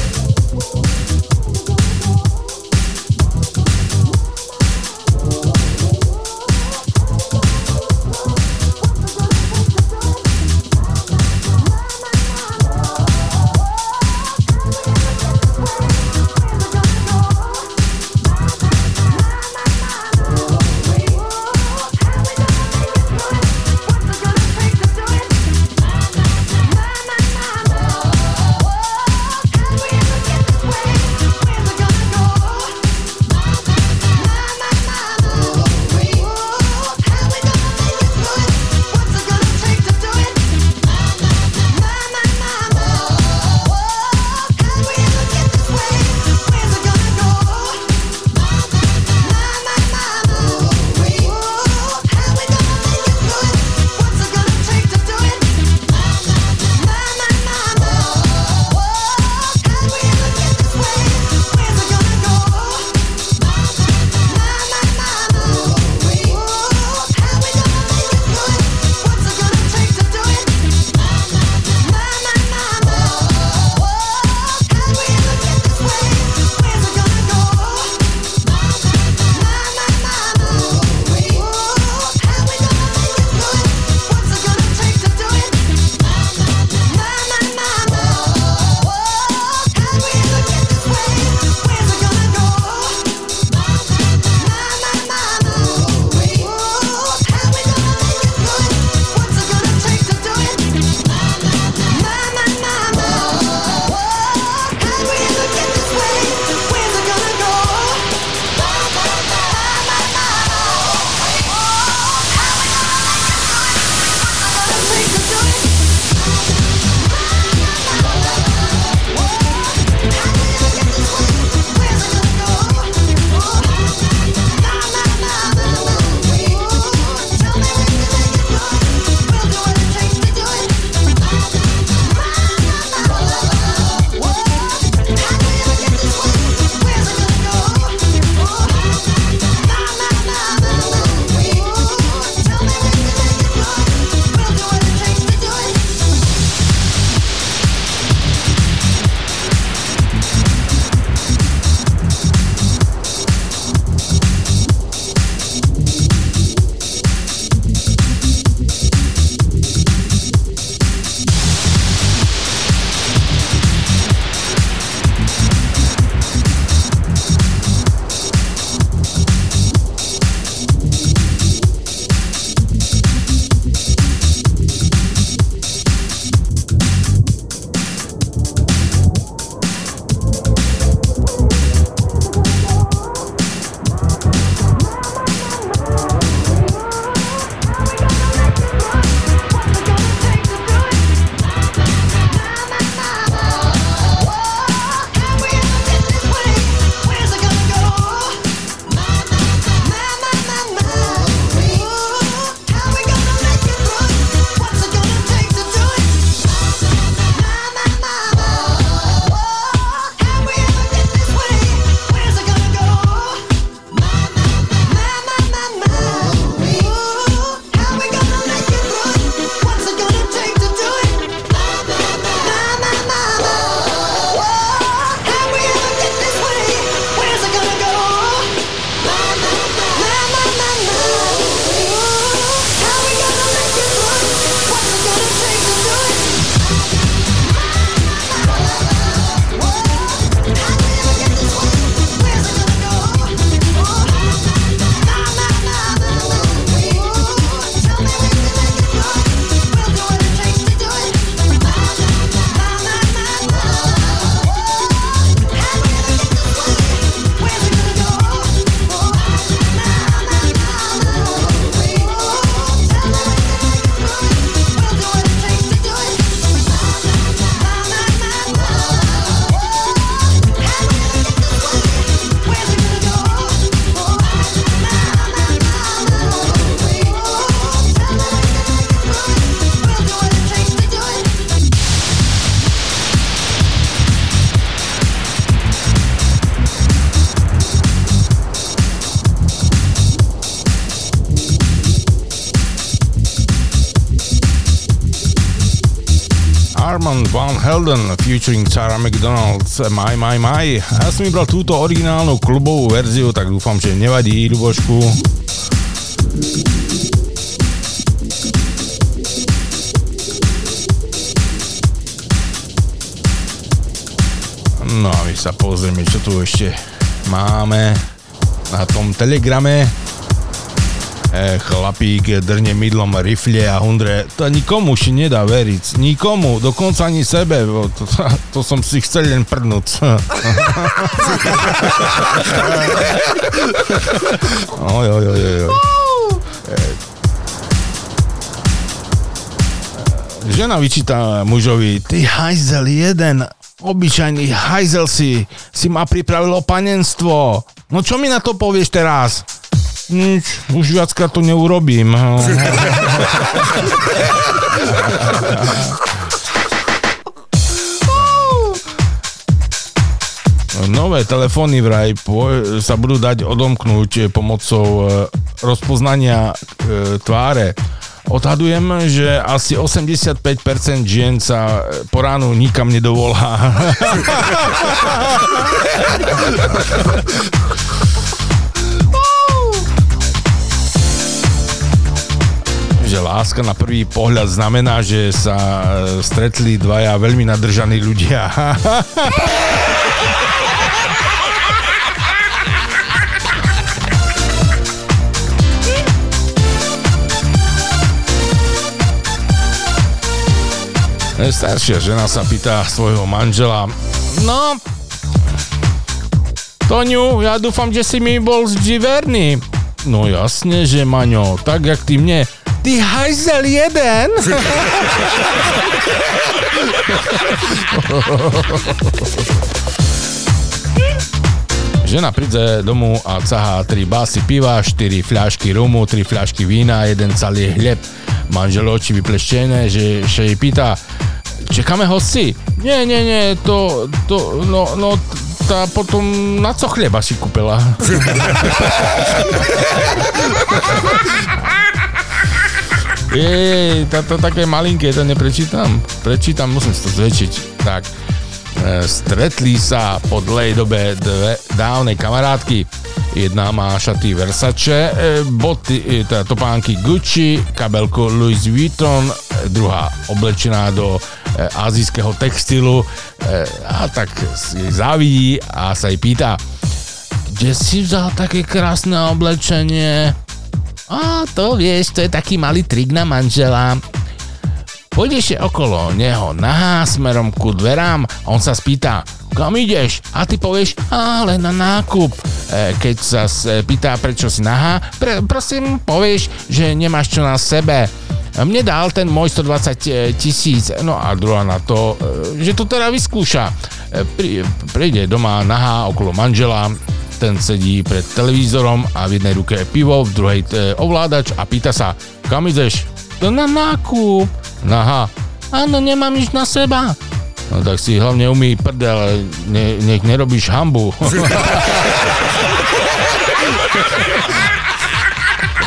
Helden featuring Sarah McDonald's My My My. Ja som vybral túto originálnu klubovú verziu, tak dúfam, že nevadí, Ľubošku. No a my sa pozrieme, čo tu ešte máme na tom telegrame. E, chlapík drne mydlom rifle a hundre. To nikomu si nedá veriť. Nikomu, dokonca ani sebe. To, to, [laughs] to som si chcel len prdnúť. [laughs] oj, oj, oj, oj. E, Žena vyčíta mužovi, ty hajzel jeden, obyčajný hajzel si, si ma pripravilo panenstvo. No čo mi na to povieš teraz? Nič, už viackrát to neurobím. Nové telefóny vraj po, sa budú dať odomknúť pomocou e, rozpoznania e, tváre. Odhadujem, že asi 85% žien sa po ránu nikam nedovolá. [laughs] že láska na prvý pohľad znamená, že sa e, stretli dvaja veľmi nadržaní ľudia. [laughs] Staršia žena sa pýta svojho manžela, no, Toňu, ja dúfam, že si mi bol vždy verný. No jasne, že Maňo, tak jak ty mne. Ty hajzel jeden! [laughs] Žena príde domu a cahá 3 basy piva, 4 fľašky rumu, 3 fľašky vína, jeden celý hľeb. Manžel oči vypleštené, že sa jej pýta, čekáme hosti? Nie, nie, nie, to, to, no, no, tá potom na co chleba si kúpila? [laughs] Jej, to také malinké, to neprečítam. Prečítam, musím si to zväčšiť. Tak, e, stretli sa po dlhej dobe dve dávnej kamarátky. Jedna má šaty Versace, e, boty, e, teda topánky Gucci, kabelku Louis Vuitton, e, druhá oblečená do azijského textilu e, a tak jej závidí a sa jej pýta, kde si vzal také krásne oblečenie? A to vieš, to je taký malý trik na manžela. Pôjdeš okolo neho nahá smerom ku dverám a on sa spýta, kam ideš? A ty povieš, ale na nákup. E, keď sa pýta, prečo si nahá, pre, prosím povieš, že nemáš čo na sebe. Mne dal ten môj 120 tisíc, no a druhá na to, e, že to teda vyskúša. Príde doma nahá okolo manžela, ten sedí pred televízorom a v jednej ruke je pivo, v druhej ovládač a pýta sa, kam ideš? To na nákup. Aha, áno, nemám nič na seba. No tak si hlavne umí prdel, ne, nech nerobíš hambu. [laughs]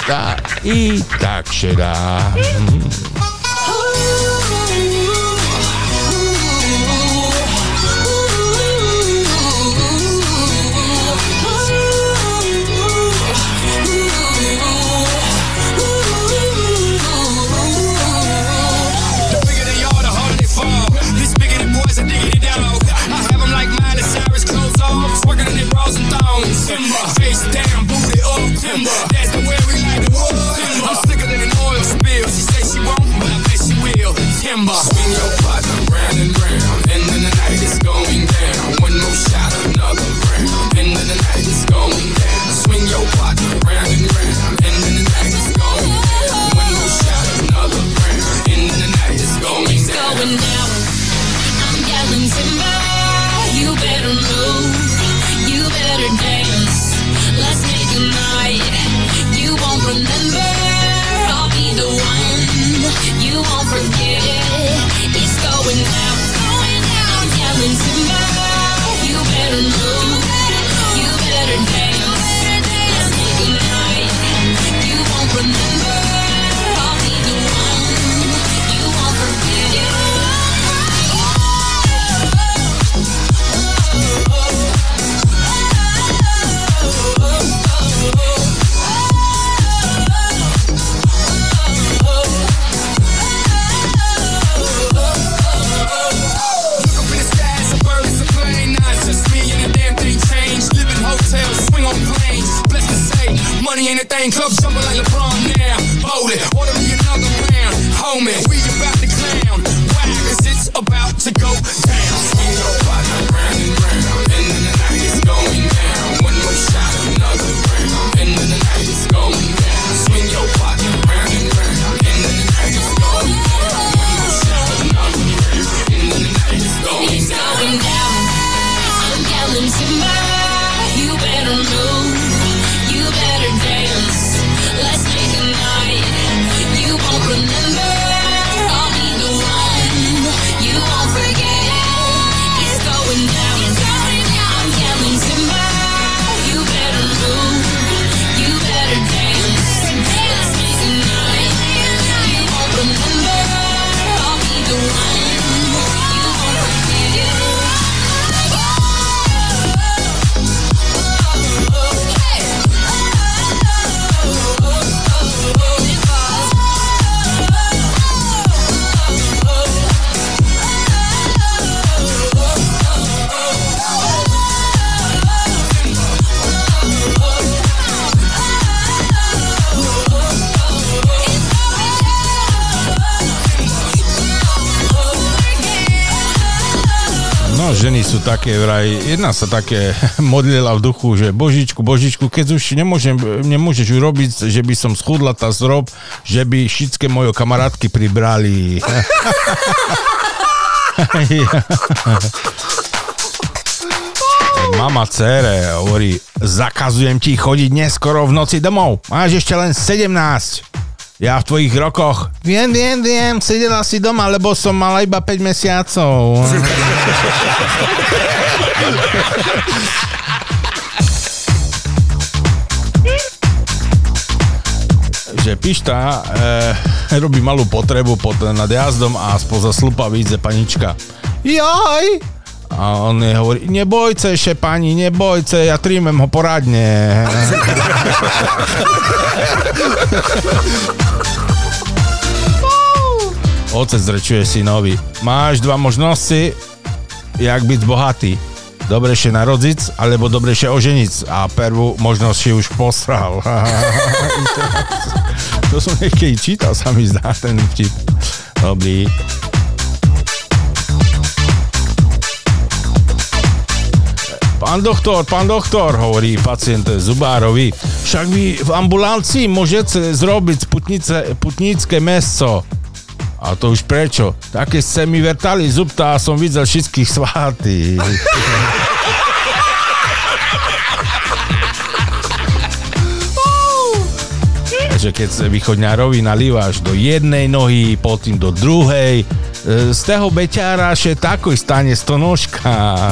tak, i tak šedá. Me anything. Club jumping like LeBron now. Hold it, order me another round. Homie, we about to clown. Why? Cause it's about to go down. Také, vraj, jedna sa také [laughs] modlila v duchu, že Božičku, Božičku, keď už nemôžem, nemôžeš urobiť, že by som schudla tá zrob, že by všetké moje kamarátky pribrali. [laughs] Mama cére hovorí, zakazujem ti chodiť neskoro v noci domov. Máš ešte len 17. Ja v tvojich rokoch. Viem, viem, viem, sedela si doma, lebo som mala iba 5 mesiacov. [laughs] že Pišta e, robí malú potrebu pod, nad jazdom a spoza slupa vyjde panička. Jaj! A on jej hovorí, nebojce še pani, nebojce, ja trímem ho poradne. [laughs] Otec zrečuje synovi, máš dva možnosti, jak byť bohatý. Dobrejšie narodiť, alebo dobrejšie oženiť. A prvú možnosť si už posral. [laughs] to som niekedy čítal, sa mi zdá ten vtip. Dobrý. Pán doktor, pán doktor, hovorí pacient zubárovi, však vy v ambulancii môžete zrobiť putnice, putnícke meso. A to už prečo? Také ste mi vertali zubta a som videl všetkých svátých. [laughs] že keď východňárovi nalívaš do jednej nohy, potom do druhej, z toho beťára še takoj stane stonožka.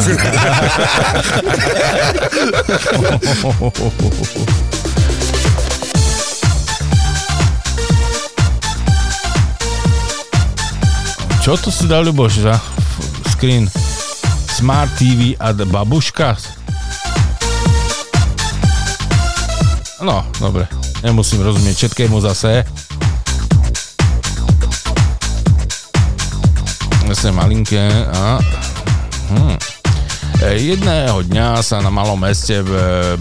Čo to si dal, Ľuboš, za screen? Smart TV a babuška? No, dobre. Nemusím rozumieť všetkému zase. Zase malinké a... Hm. E, Jedného dňa sa na malom meste v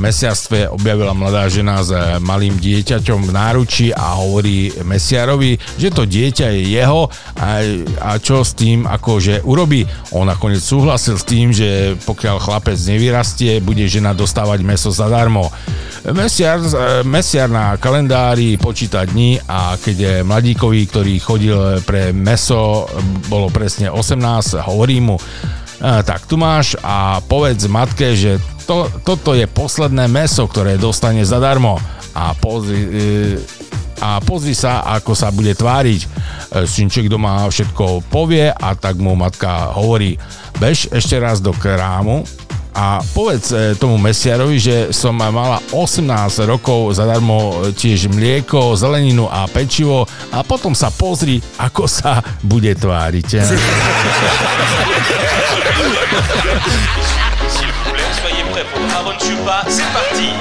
mesiarstve objavila mladá žena s malým dieťaťom v náručí a hovorí mesiarovi, že to dieťa je jeho a, a čo s tým akože urobí. On nakoniec súhlasil s tým, že pokiaľ chlapec nevyrastie, bude žena dostávať meso zadarmo. Mesiar, mesiar na kalendári počíta dní a keď mladíkovi, ktorý chodil pre meso, bolo presne 18, hovorí mu, tak tu máš a povedz matke, že to, toto je posledné meso, ktoré dostane zadarmo a pozri, e, a pozri sa, ako sa bude tváriť. E, Synček doma všetko povie a tak mu matka hovorí, bež ešte raz do krámu a povedz e, tomu mesiarovi, že som mala 18 rokov zadarmo tiež mlieko, zeleninu a pečivo a potom sa pozri, ako sa bude tváriť. S'il vous plaît, soyez prêts pour Aaron Chupa, c'est parti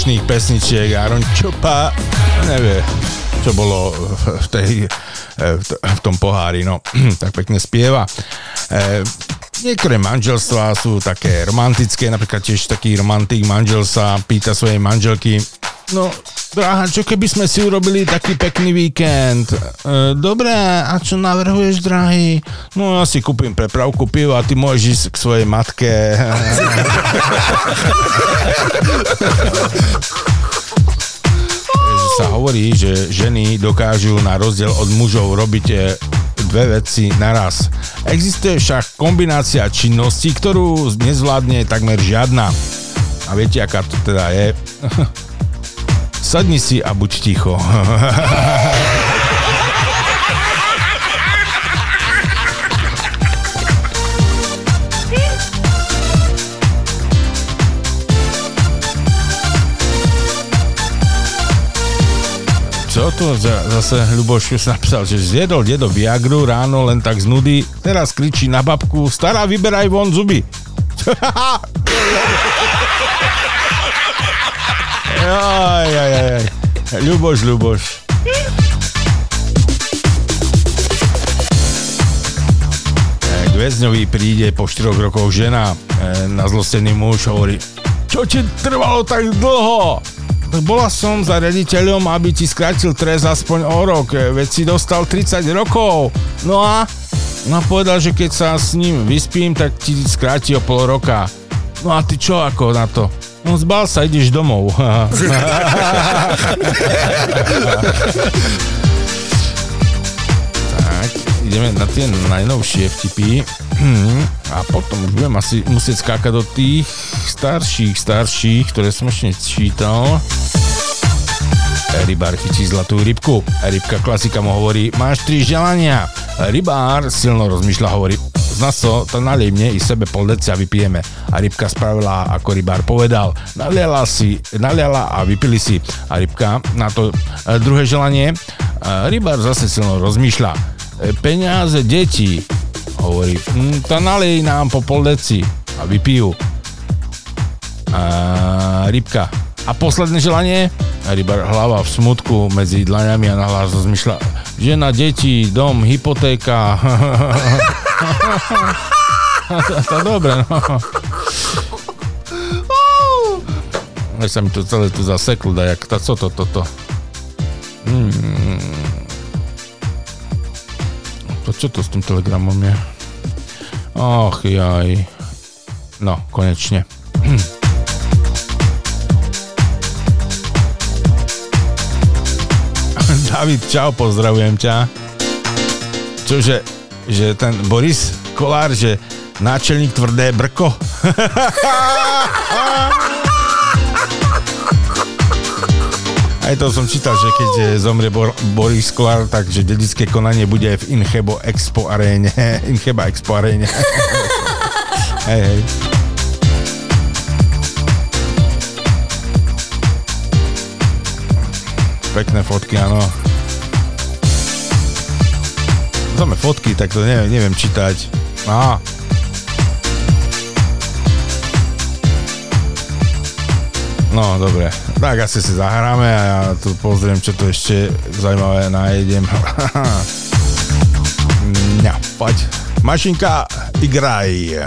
Ďalšie zo slušných pesničiek Aaron Čopa nevie, čo bolo v, tej, t- v tom pohári, no [clears throat] tak pekne spieva. E, niektoré manželstvá sú také romantické, napríklad tiež taký romantik manžel sa pýta svojej manželky, no Dráha, čo keby sme si urobili taký pekný víkend? E, dobre, a čo navrhuješ, drahý? No ja si kúpim prepravku piva a ty môžeš ísť k svojej matke. [laughs] sa hovorí, že ženy dokážu na rozdiel od mužov robiť e, dve veci naraz. Existuje však kombinácia činností, ktorú nezvládne takmer žiadna. A viete, aká to teda je? [laughs] Sadni si a buď ticho. Čo to za, zase Ľuboš napísal, že zjedol dedo Viagru ráno len tak z nudy, teraz kričí na babku, stará vyberaj von zuby. [laughs] Aj, aj, aj, aj. Ľuboš, Ľuboš. K väzňovi príde po 4 rokoch žena, e, na zlostený muž hovorí, čo ti trvalo tak dlho? Bola som za rediteľom, aby ti skrátil trest aspoň o rok, e, veď si dostal 30 rokov. No a? No a povedal, že keď sa s ním vyspím, tak ti skráti o pol roka. No a ty čo ako na to? No zbal sa, ideš domov. [laughs] tak, ideme na tie najnovšie vtipy. [clears throat] A potom už budem asi musieť skákať do tých starších, starších, ktoré som ešte nečítal. Rybár chytí zlatú rybku. Rybka klasika mu hovorí, máš tri želania. Rybár silno rozmýšľa, hovorí, zna so, to nalej mne i sebe pol deci a vypijeme. A rybka spravila, ako rybár povedal. Naliala si, naliala a vypili si. A rybka na to e, druhé želanie. E, rybár zase silno rozmýšľa. E, peniaze detí, hovorí, hm, to nalej nám po pol deci a vypijú. A rybka. A posledné želanie? A rybár hlava v smutku medzi dlaňami a nahlas rozmýšľa. Žena, deti, dom, hypotéka. [laughs] [laughs] to, to dobre, no. Aj sa mi to celé tu zaseklo, dajak, tá, co to, toto? Hmm. To čo to s tým telegramom je? Och, jaj. No, konečne. Hm. [laughs] David, čau, pozdravujem ťa. Čože, že ten Boris Kolár, že náčelník tvrdé brko. [laughs] Aj to som čítal, že keď zomrie Bor- Boris Kolár, takže dedické konanie bude aj v Inchebo Expo aréne. [laughs] Incheba Expo aréne. [laughs] hej, hej. Pekné fotky, áno. Máme fotky, tak to neviem, neviem čítať. Á. No, dobre. Tak asi si zahráme a ja tu pozriem, čo tu ešte zaujímavé nájdem. [laughs] no, poď. Mašinka, igraj.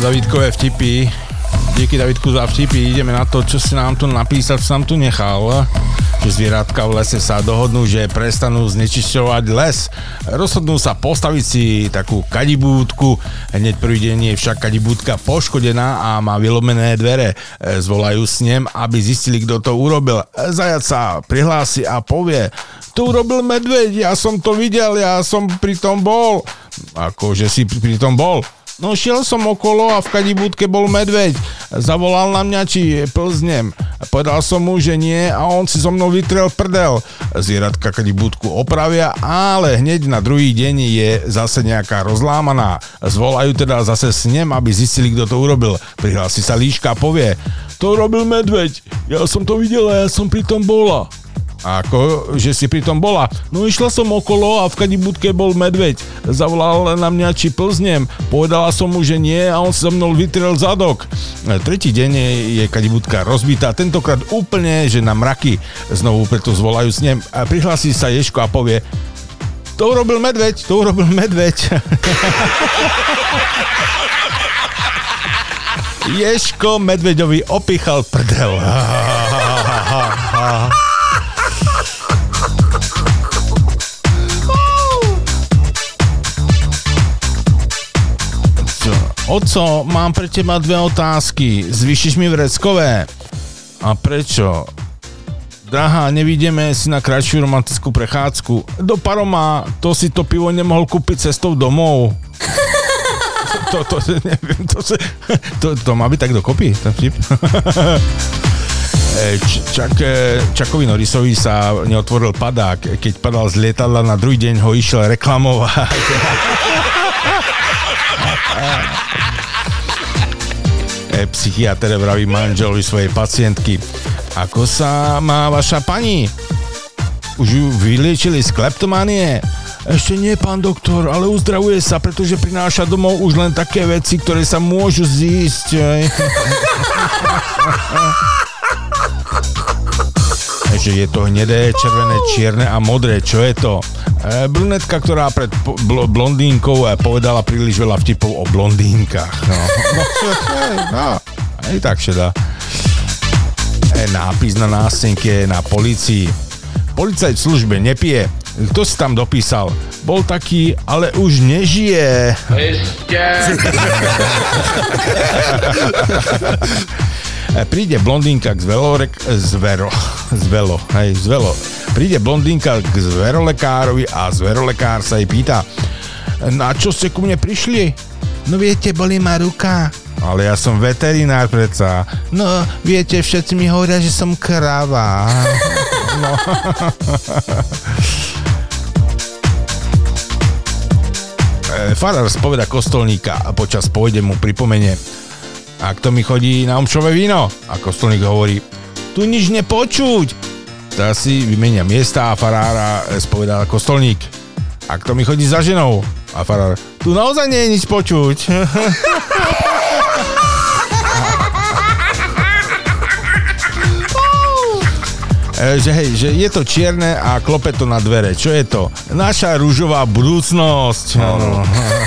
Davidkové vtipy. Díky Davidku za vtipy. Ideme na to, čo si nám tu napísal, čo nám tu nechal. Že zvieratka v lese sa dohodnú, že prestanú znečisťovať les. Rozhodnú sa postaviť si takú kadibúdku. Hneď prvý deň je však kadibúdka poškodená a má vylomené dvere. Zvolajú s ním, aby zistili, kto to urobil. Zajac sa prihlási a povie, to urobil medveď, ja som to videl, ja som pri tom bol. Akože si pri tom bol. No šiel som okolo a v kadibúdke bol medveď. Zavolal na mňa, či plznem. Povedal som mu, že nie a on si so mnou vytrel prdel. Zvieratka kadibúdku opravia, ale hneď na druhý deň je zase nejaká rozlámaná. Zvolajú teda zase s ním, aby zistili, kto to urobil. Prihlási sa líška a povie, to robil medveď. Ja som to videla, ja som pri tom bola. Ako, že si pri tom bola? No išla som okolo a v kadibudke bol medveď. Zavolal na mňa, či plznem. Povedala som mu, že nie a on sa mnou vytrel zadok. E, tretí deň je, je kadibudka rozbitá, tentokrát úplne, že na mraky. Znovu preto zvolajú s ním. A prihlási sa Ješko a povie, to urobil medveď, to urobil medveď. [laughs] Ješko medveďovi opichal prdel. [laughs] Oco, mám pre teba dve otázky. Zvyšíš mi vreckové? A prečo? Drahá, nevidíme si na kratšiu romantickú prechádzku. Do Paroma, to si to pivo nemohol kúpiť cestou domov. To, to, to, neviem, to, to, to, má byť tak dokopy, ten vtip. Č- Čak, Čakovi Norisovi sa neotvoril padák. Keď padal z lietadla, na druhý deň ho išiel reklamovať. E, psychiatr vraví manželovi svojej pacientky. Ako sa má vaša pani? Už ju vyliečili z kleptomanie? Ešte nie, pán doktor, ale uzdravuje sa, pretože prináša domov už len také veci, ktoré sa môžu zísť. [laughs] Ešte je to hnedé, červené, čierne a modré. Čo je to? E, brunetka, ktorá pred bl- blondínkou e, povedala príliš veľa vtipov o blondínkach. No, [laughs] no, no aj tak šedá. E, nápis na nástenke na policii. Policajt v službe nepije. Kto si tam dopísal? Bol taký, ale už nežije. [laughs] Príde blondínka k zvelorek, zvero, [laughs] zvelo, hej, zvelo. Príde blondínka k zverolekárovi a zverolekár sa jej pýta, na čo ste ku mne prišli? No viete, boli ma ruka. Ale ja som veterinár predsa. No, viete, všetci mi hovoria, že som kráva. [laughs] No. [laughs] Farár spoveda kostolníka a počas pôjde mu pripomenie a kto mi chodí na omšové víno? A kostolník hovorí, tu nič nepočuť. Tak si vymenia miesta a farára spovedá kostolník. A kto mi chodí za ženou? A farár, tu naozaj nie je nič počuť. [laughs] že hej, že je to čierne a klope to na dvere. Čo je to? Naša rúžová budúcnosť. No. [laughs]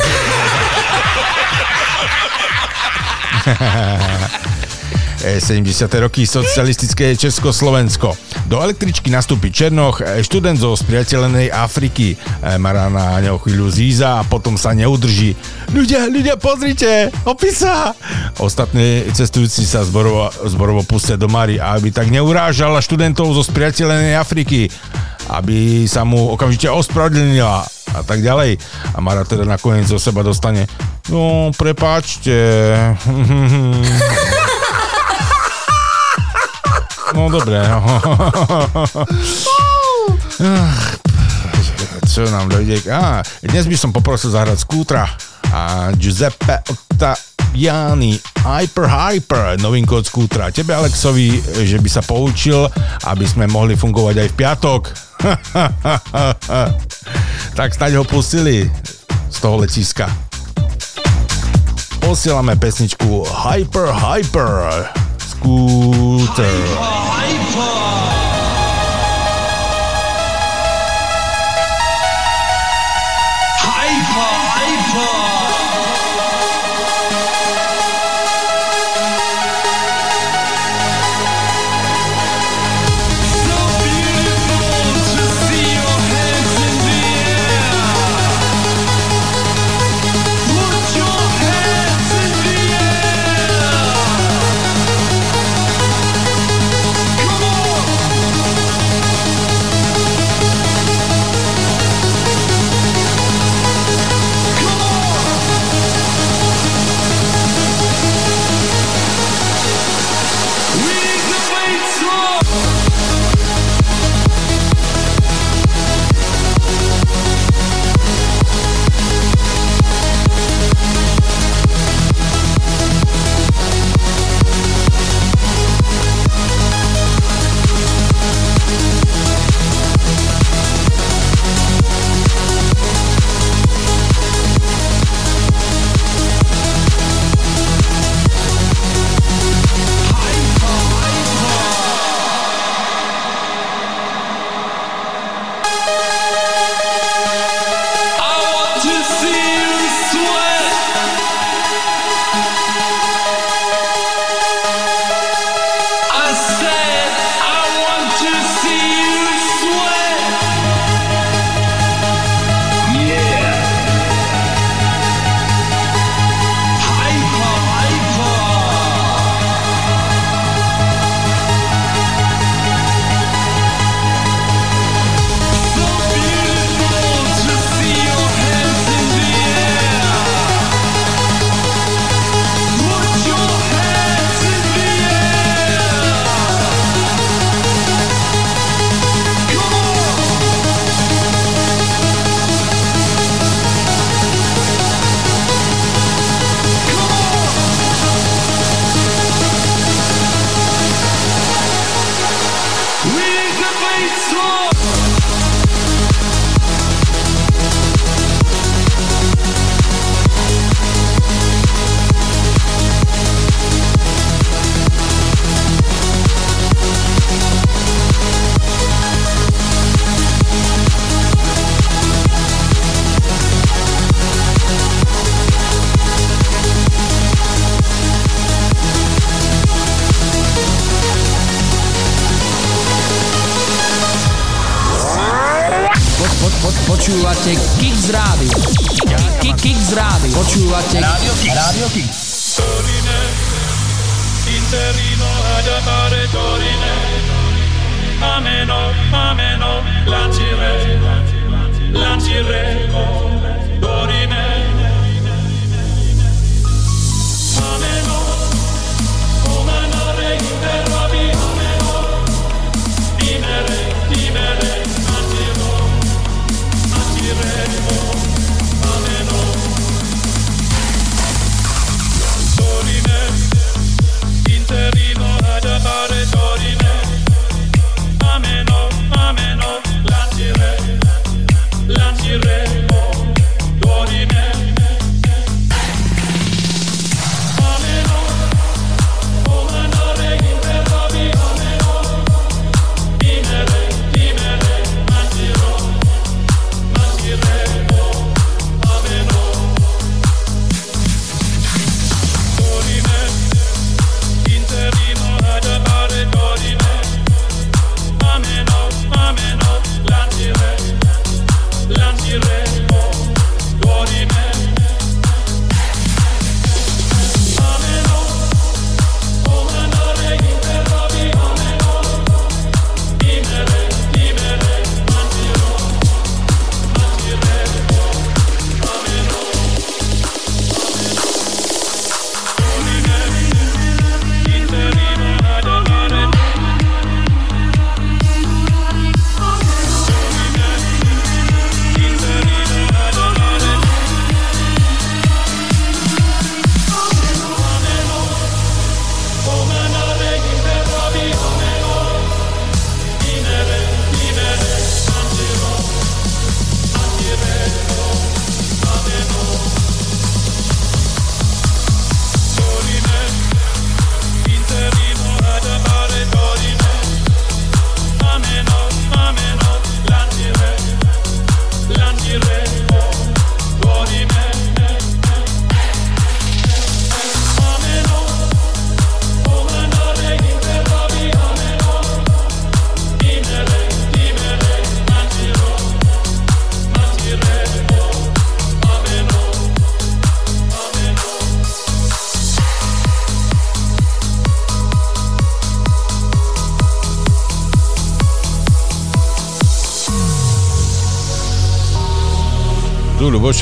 [laughs] 70. roky socialistické Československo. Do električky nastúpi Černoch, študent zo spriateľenej Afriky. Mará na neho chvíľu zíza a potom sa neudrží. Ľudia, ľudia, pozrite, opisa! Ostatní cestujúci sa zborovo, zborovo pustia do Mary, aby tak neurážala študentov zo spriateľenej Afriky aby sa mu okamžite ospravedlnila a tak ďalej. A Mara teda nakoniec zo seba dostane no, prepáčte. [laughs] No dobre. No. [laughs] Čo nám dojde? Á, dnes by som poprosil zahrať skútra a Giuseppe Ottaviani Hyper Hyper, novinko od skútra. Tebe Alexovi, že by sa poučil, aby sme mohli fungovať aj v piatok. [laughs] tak snáď ho pustili z toho letiska. Posielame pesničku Hyper Hyper Scooter. Hyper,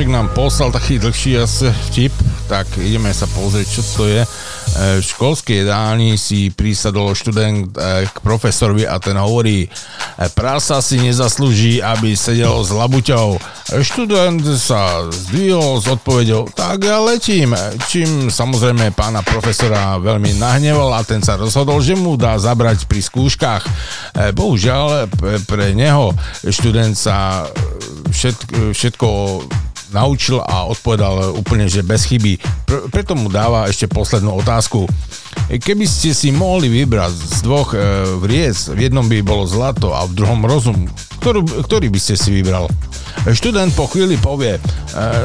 Ľubošek nám poslal taký dlhší asi vtip, tak ideme sa pozrieť, čo to je. E, V školskej jedálni si prísadol študent e, k profesorovi a ten hovorí, e, prasa si nezaslúži, aby sedel s labuťou. Študent sa zdvihol s odpovedou, tak ja letím. Čím samozrejme pána profesora veľmi nahneval a ten sa rozhodol, že mu dá zabrať pri skúškach. Bohužiaľ pre neho študent sa všetko, všetko naučil a odpovedal úplne, že bez chyby. Pr- preto mu dáva ešte poslednú otázku. Keby ste si mohli vybrať z dvoch e, vriec, v jednom by bolo zlato a v druhom rozum, ktorú, ktorý by ste si vybral? Študent po chvíli povie, e,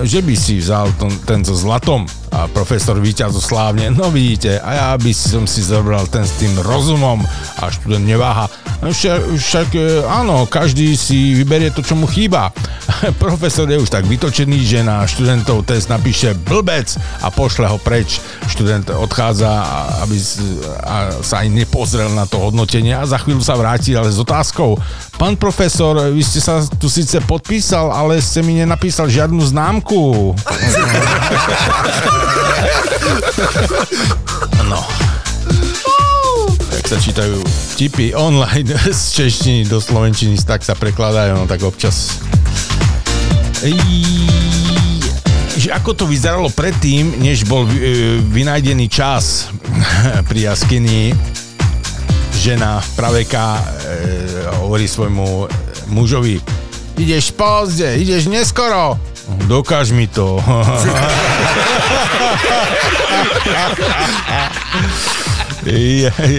že by si vzal ten, ten so zlatom a profesor slávne, no vidíte, a ja by som si zobral ten s tým rozumom a študent neváha. Však, však e, áno, každý si vyberie to, čo mu chýba. [laughs] Profesor je už tak vytočený, že na študentov test napíše blbec a pošle ho preč. Študent odchádza, aby a sa aj nepozrel na to hodnotenie a za chvíľu sa vráti, ale s otázkou. Pán profesor, vy ste sa tu síce podpísal, ale ste mi nenapísal žiadnu známku. [laughs] No. Tak sa čítajú vtipy online z češtiny do slovenčiny, tak sa prekladajú, no tak občas. Že ako to vyzeralo predtým, než bol e, vynajdený čas [laughs] pri jaskyni, žena praveka e, hovorí svojmu mužovi, ideš pozde, ideš neskoro. Dokáž mi to. Jaj.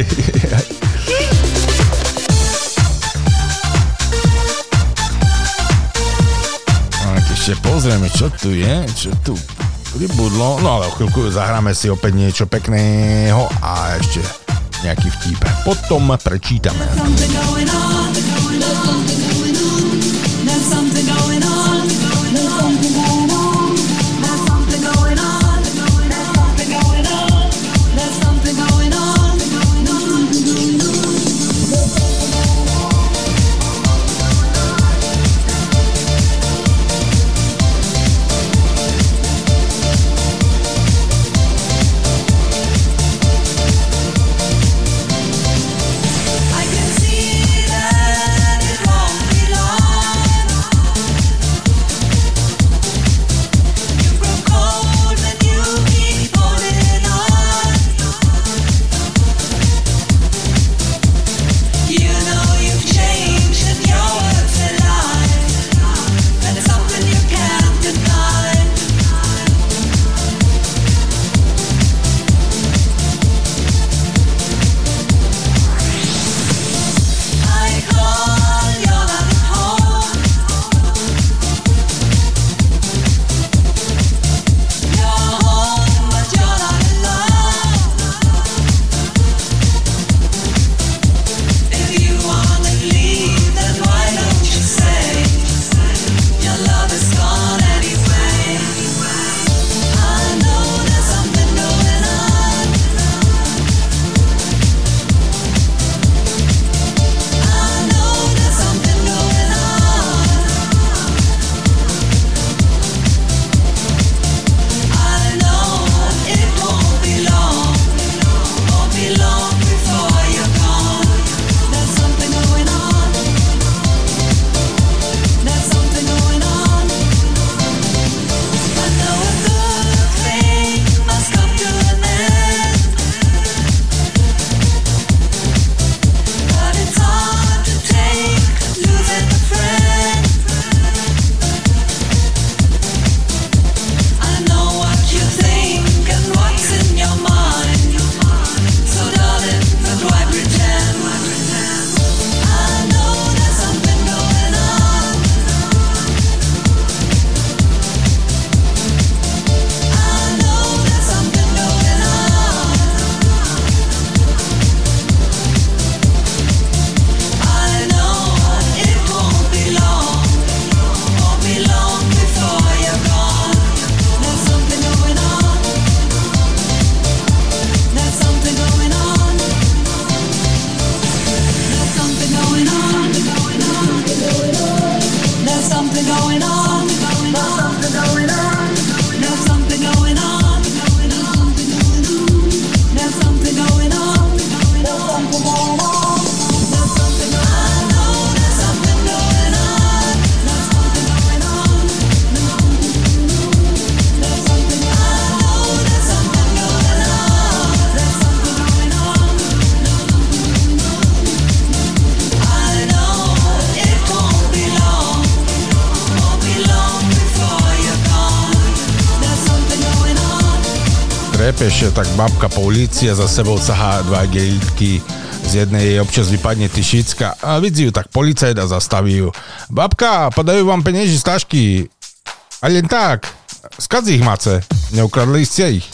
Tak ešte pozrieme, čo tu je, čo tu pribudlo. No ale o chvíľku zahráme si opäť niečo pekného a ešte nejaký vtip. Potom prečítame. Something going on. There's something going on. Repeš, tak babka po ulici a za sebou sahá dva gelitky z jednej jej občas vypadne tyšicka a vidí ju tak policajt a zastaví ju. Babka, podajú vám penieži z. A len tak, skadzi ich mace, neukradli ste ich.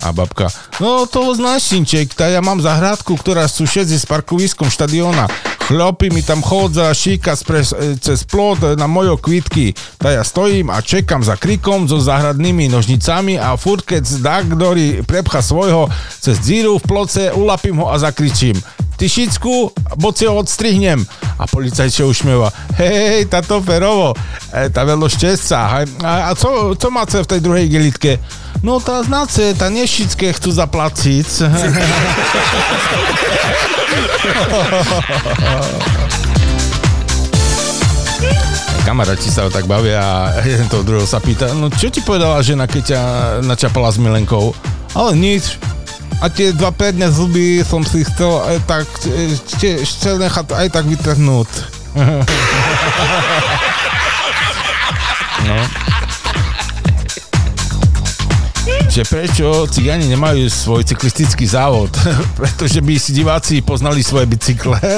A babka, no to znáš, synček, tá ja mám zahrádku, ktorá sú všetci s parkoviskom štadiona. Chlopy mi tam chodza, šíka spres, e, cez plot na mojo kvitky. Tá ja stojím a čekám za krikom so záhradnými nožnicami a furt keď Dagdory prepcha svojho cez díru v ploce, ulapím ho a zakričím. Tyšicku, bo si ho odstrihnem. A policajt sa usmieva. Hej, táto ferovo, e, tá veľo šťastca. A, a co, co máte v tej druhej gelitke? No tá znáce, tá nešické chcú zaplatiť. Kamaráti sa tak bavia a jeden toho druhého sa pýta, no čo ti povedala žena, keď ťa načapala s milenkou? Ale nič. A tie dva predne zuby som si chcel aj tak, ešte, nechať aj tak vytrhnúť. [laughs] no. Že prečo cigáni nemajú svoj cyklistický závod, [laughs] pretože by si diváci poznali svoje bicykle. [laughs]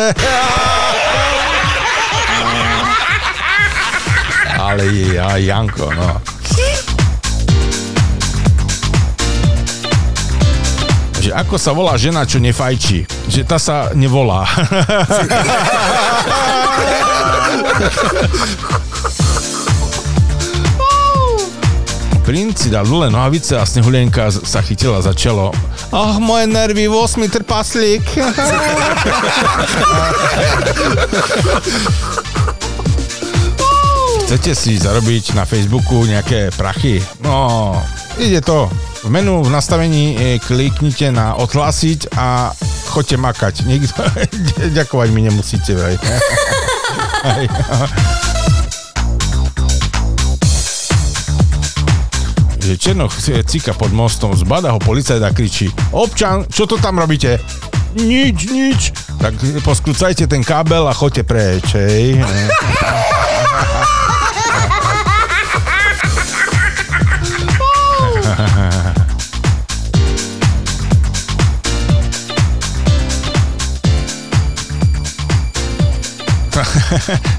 Ale ja, Janko, no. Že ako sa volá žena, čo nefajčí? Že tá sa nevolá. [laughs] Princ si dal dole nohavice a snehulienka sa chytila za čelo. Ach, moje nervy, 8 trpaslík. [laughs] Chcete si zarobiť na Facebooku nejaké prachy? No, ide to. V menu v nastavení kliknite na odhlasiť a choďte makať. Nikto, [laughs] ďakovať mi nemusíte. Vraj. [laughs] že Černoch cika pod mostom, zbada ho policajt a kričí Občan, čo to tam robíte? Nič, nič. Tak poskúcajte ten kábel a choďte preč, hej. [laughs]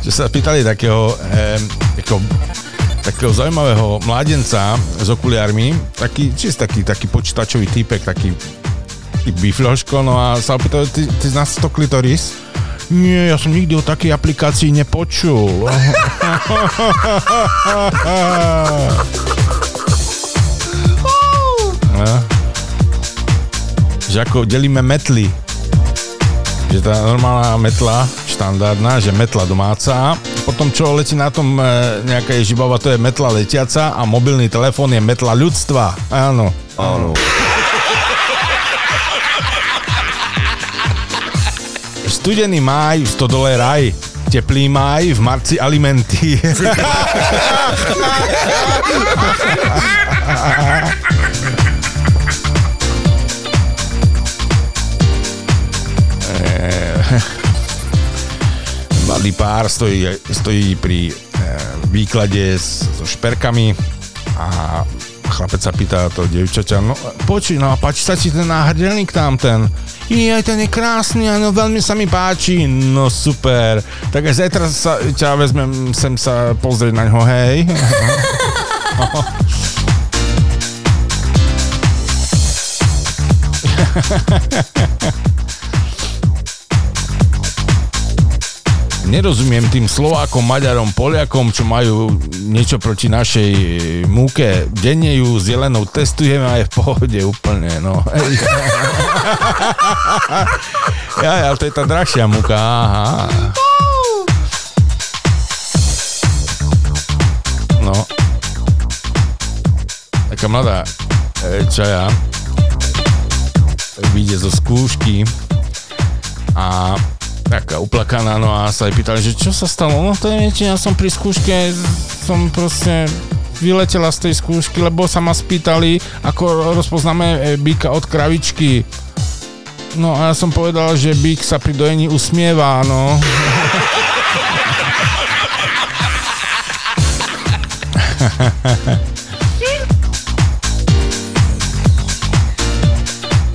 že sa pýtali takého, eh, takého takého zaujímavého mládenca s okuliármi, taký, čist taký, taký počítačový týpek, taký, taký bifľoško, no a sa opýtal, ty, ty znáš to klitoris? Nie, ja som nikdy o takej aplikácii nepočul. [laughs] [laughs] no. Že ako delíme metly. Že tá normálna metla, štandardná, že metla domáca, potom čo letí na tom e, nejaká ježibava, to je metla letiaca a mobilný telefón je metla ľudstva. Áno. Áno. Studený máj, 100 dole raj. Teplý máj, v marci alimenty. [laughs] Mladý pár stojí, stojí pri e, výklade s, so šperkami a chlapec sa pýta to devčaťa, no počuj, no a páči sa ti ten náhrdelník tam ten? aj ten je krásny, áno, veľmi sa mi páči. No super. Tak aj zajtra sa, ťa vezmem sem sa pozrieť na ňo, hej. [laughs] [laughs] nerozumiem tým Slovákom, Maďarom, Poliakom, čo majú niečo proti našej múke. Denne ju zelenou testujeme a je v pohode úplne, no. [laughs] ja, ale to je tá drahšia múka, aha. No. Taká mladá e, čaja vyjde zo skúšky a taká uplakaná, no a sa jej pýtali, že čo sa stalo? No to viete, ja som pri skúške, som proste vyletela z tej skúšky, lebo sa ma spýtali, ako rozpoznáme e, byka od kravičky. No a ja som povedal, že bík sa pri dojení usmievá, no. [laughs]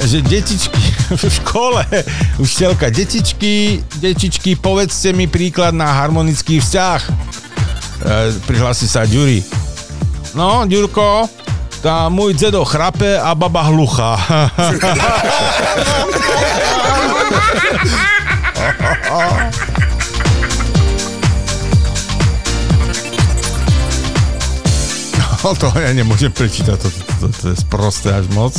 že detičky v škole. Učiteľka, detičky, detičky, povedzte mi príklad na harmonický vzťah. E, prihlási sa Ďuri. No, Ďurko, tá môj dedo chrape a baba hluchá. [laughs] No to ja nemôžem prečítať, to, to, to, to je sprosté až moc.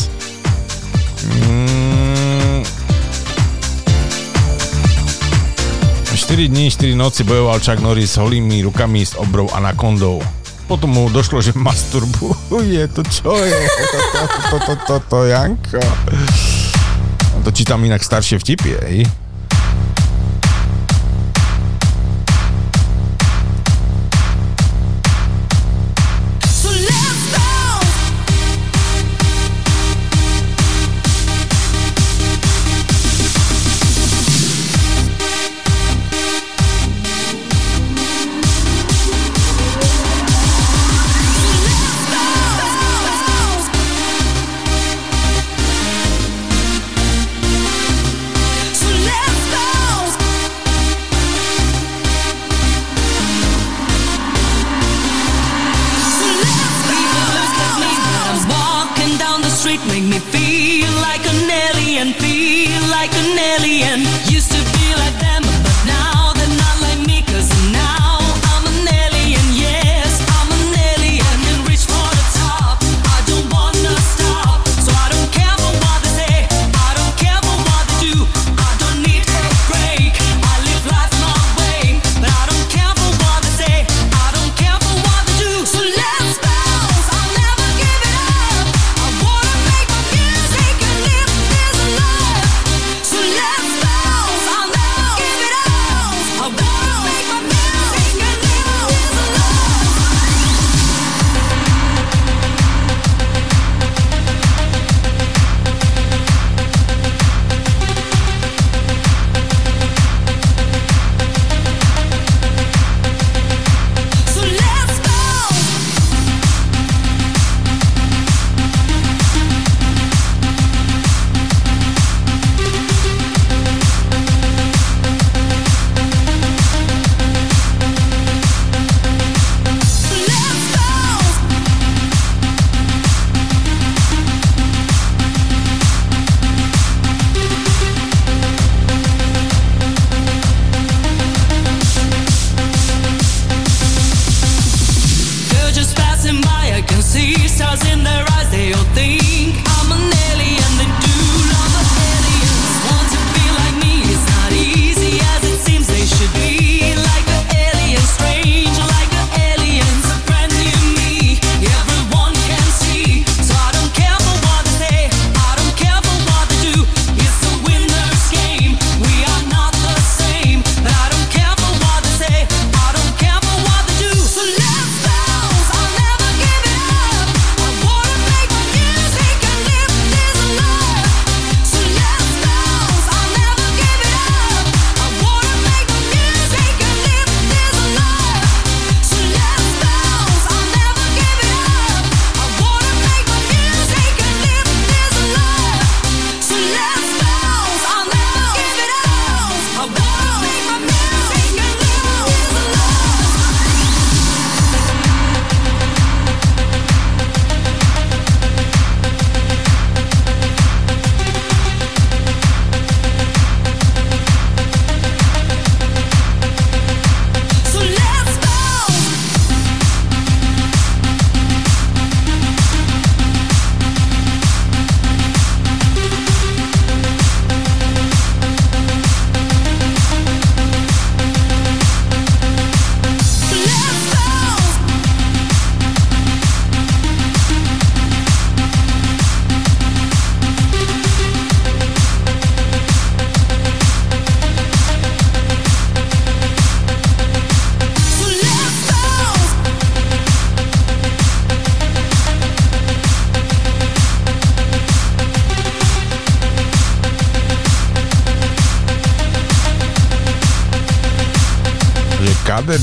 Mm. 4 dní, 4 noci bojoval Chuck Norris s holými rukami s obrov anakondou. Potom mu došlo, že masturbuje. To čo je? To, to, to, to, to, to, to Janko. To čítam inak staršie vtipy, hej?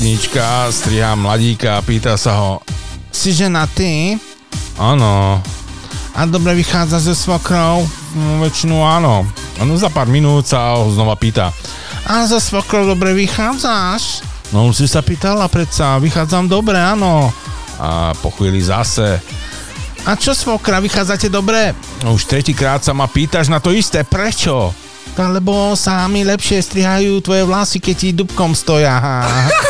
Jednička striha mladíka a pýta sa ho Si žena ty? Áno. A dobre vychádza ze svokrou? No, väčšinu áno. No za pár minút sa ho znova pýta A za svokrou dobre vychádzaš? No už si sa pýtala predsa, vychádzam dobre, áno. A po chvíli zase. A čo svokra, vychádzate dobre? No, už tretíkrát sa ma pýtaš na to isté, prečo? Lebo sámi lepšie strihajú tvoje vlasy, keď ti dubkom stoja. [laughs]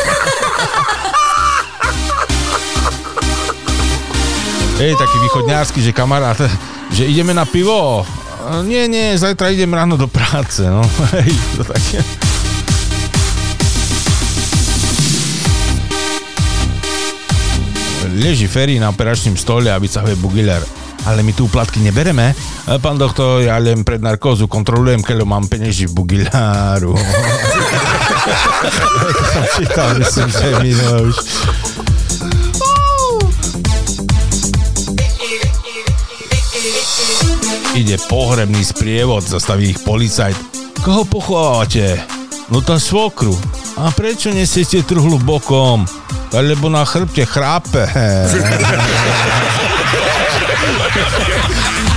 Hej, taký východňársky, že kamarát, že ideme na pivo. Nie, nie, zajtra idem ráno do práce, no. [laughs] Hej, to také. Leží Ferry na operačnom stole a vycahuje bugiler. Ale my tu úplatky nebereme. E, Pán doktor, ja len pred narkózu kontrolujem, keď mám penieži v bugiláru. [laughs] to som že minulé už. Ide pohrebný sprievod, zastaví ich policajt. Koho pochovávate? No tá svokru. A prečo nesiete truhlu bokom? Lebo na chrbte chrápe. [laughs]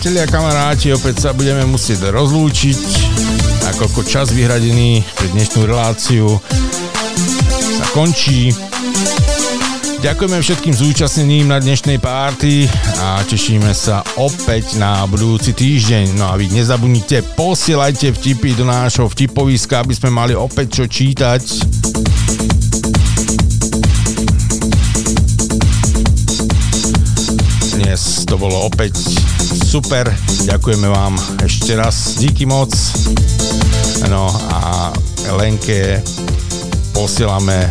Priatelia, kamaráti, opäť sa budeme musieť rozlúčiť. Nakoľko čas vyhradený pre dnešnú reláciu sa končí. Ďakujeme všetkým zúčastneným na dnešnej párty a tešíme sa opäť na budúci týždeň. No a vy nezabudnite, posielajte vtipy do nášho vtipoviska, aby sme mali opäť čo čítať. Dnes to bolo opäť super, ďakujeme vám ešte raz, díky moc. No a Lenke posielame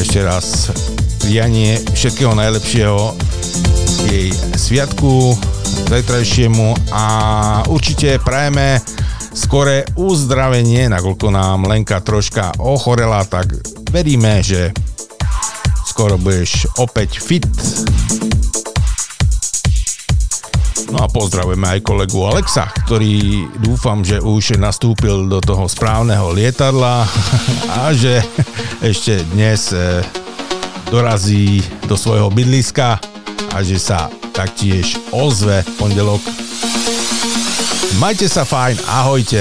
ešte raz prianie všetkého najlepšieho jej sviatku zajtrajšiemu a určite prajeme skore uzdravenie, nakoľko nám Lenka troška ochorela, tak veríme, že skoro budeš opäť fit. No a pozdravujeme aj kolegu Alexa, ktorý dúfam, že už nastúpil do toho správneho lietadla [laughs] a že ešte dnes e, dorazí do svojho bydliska a že sa taktiež ozve v pondelok. Majte sa fajn, ahojte.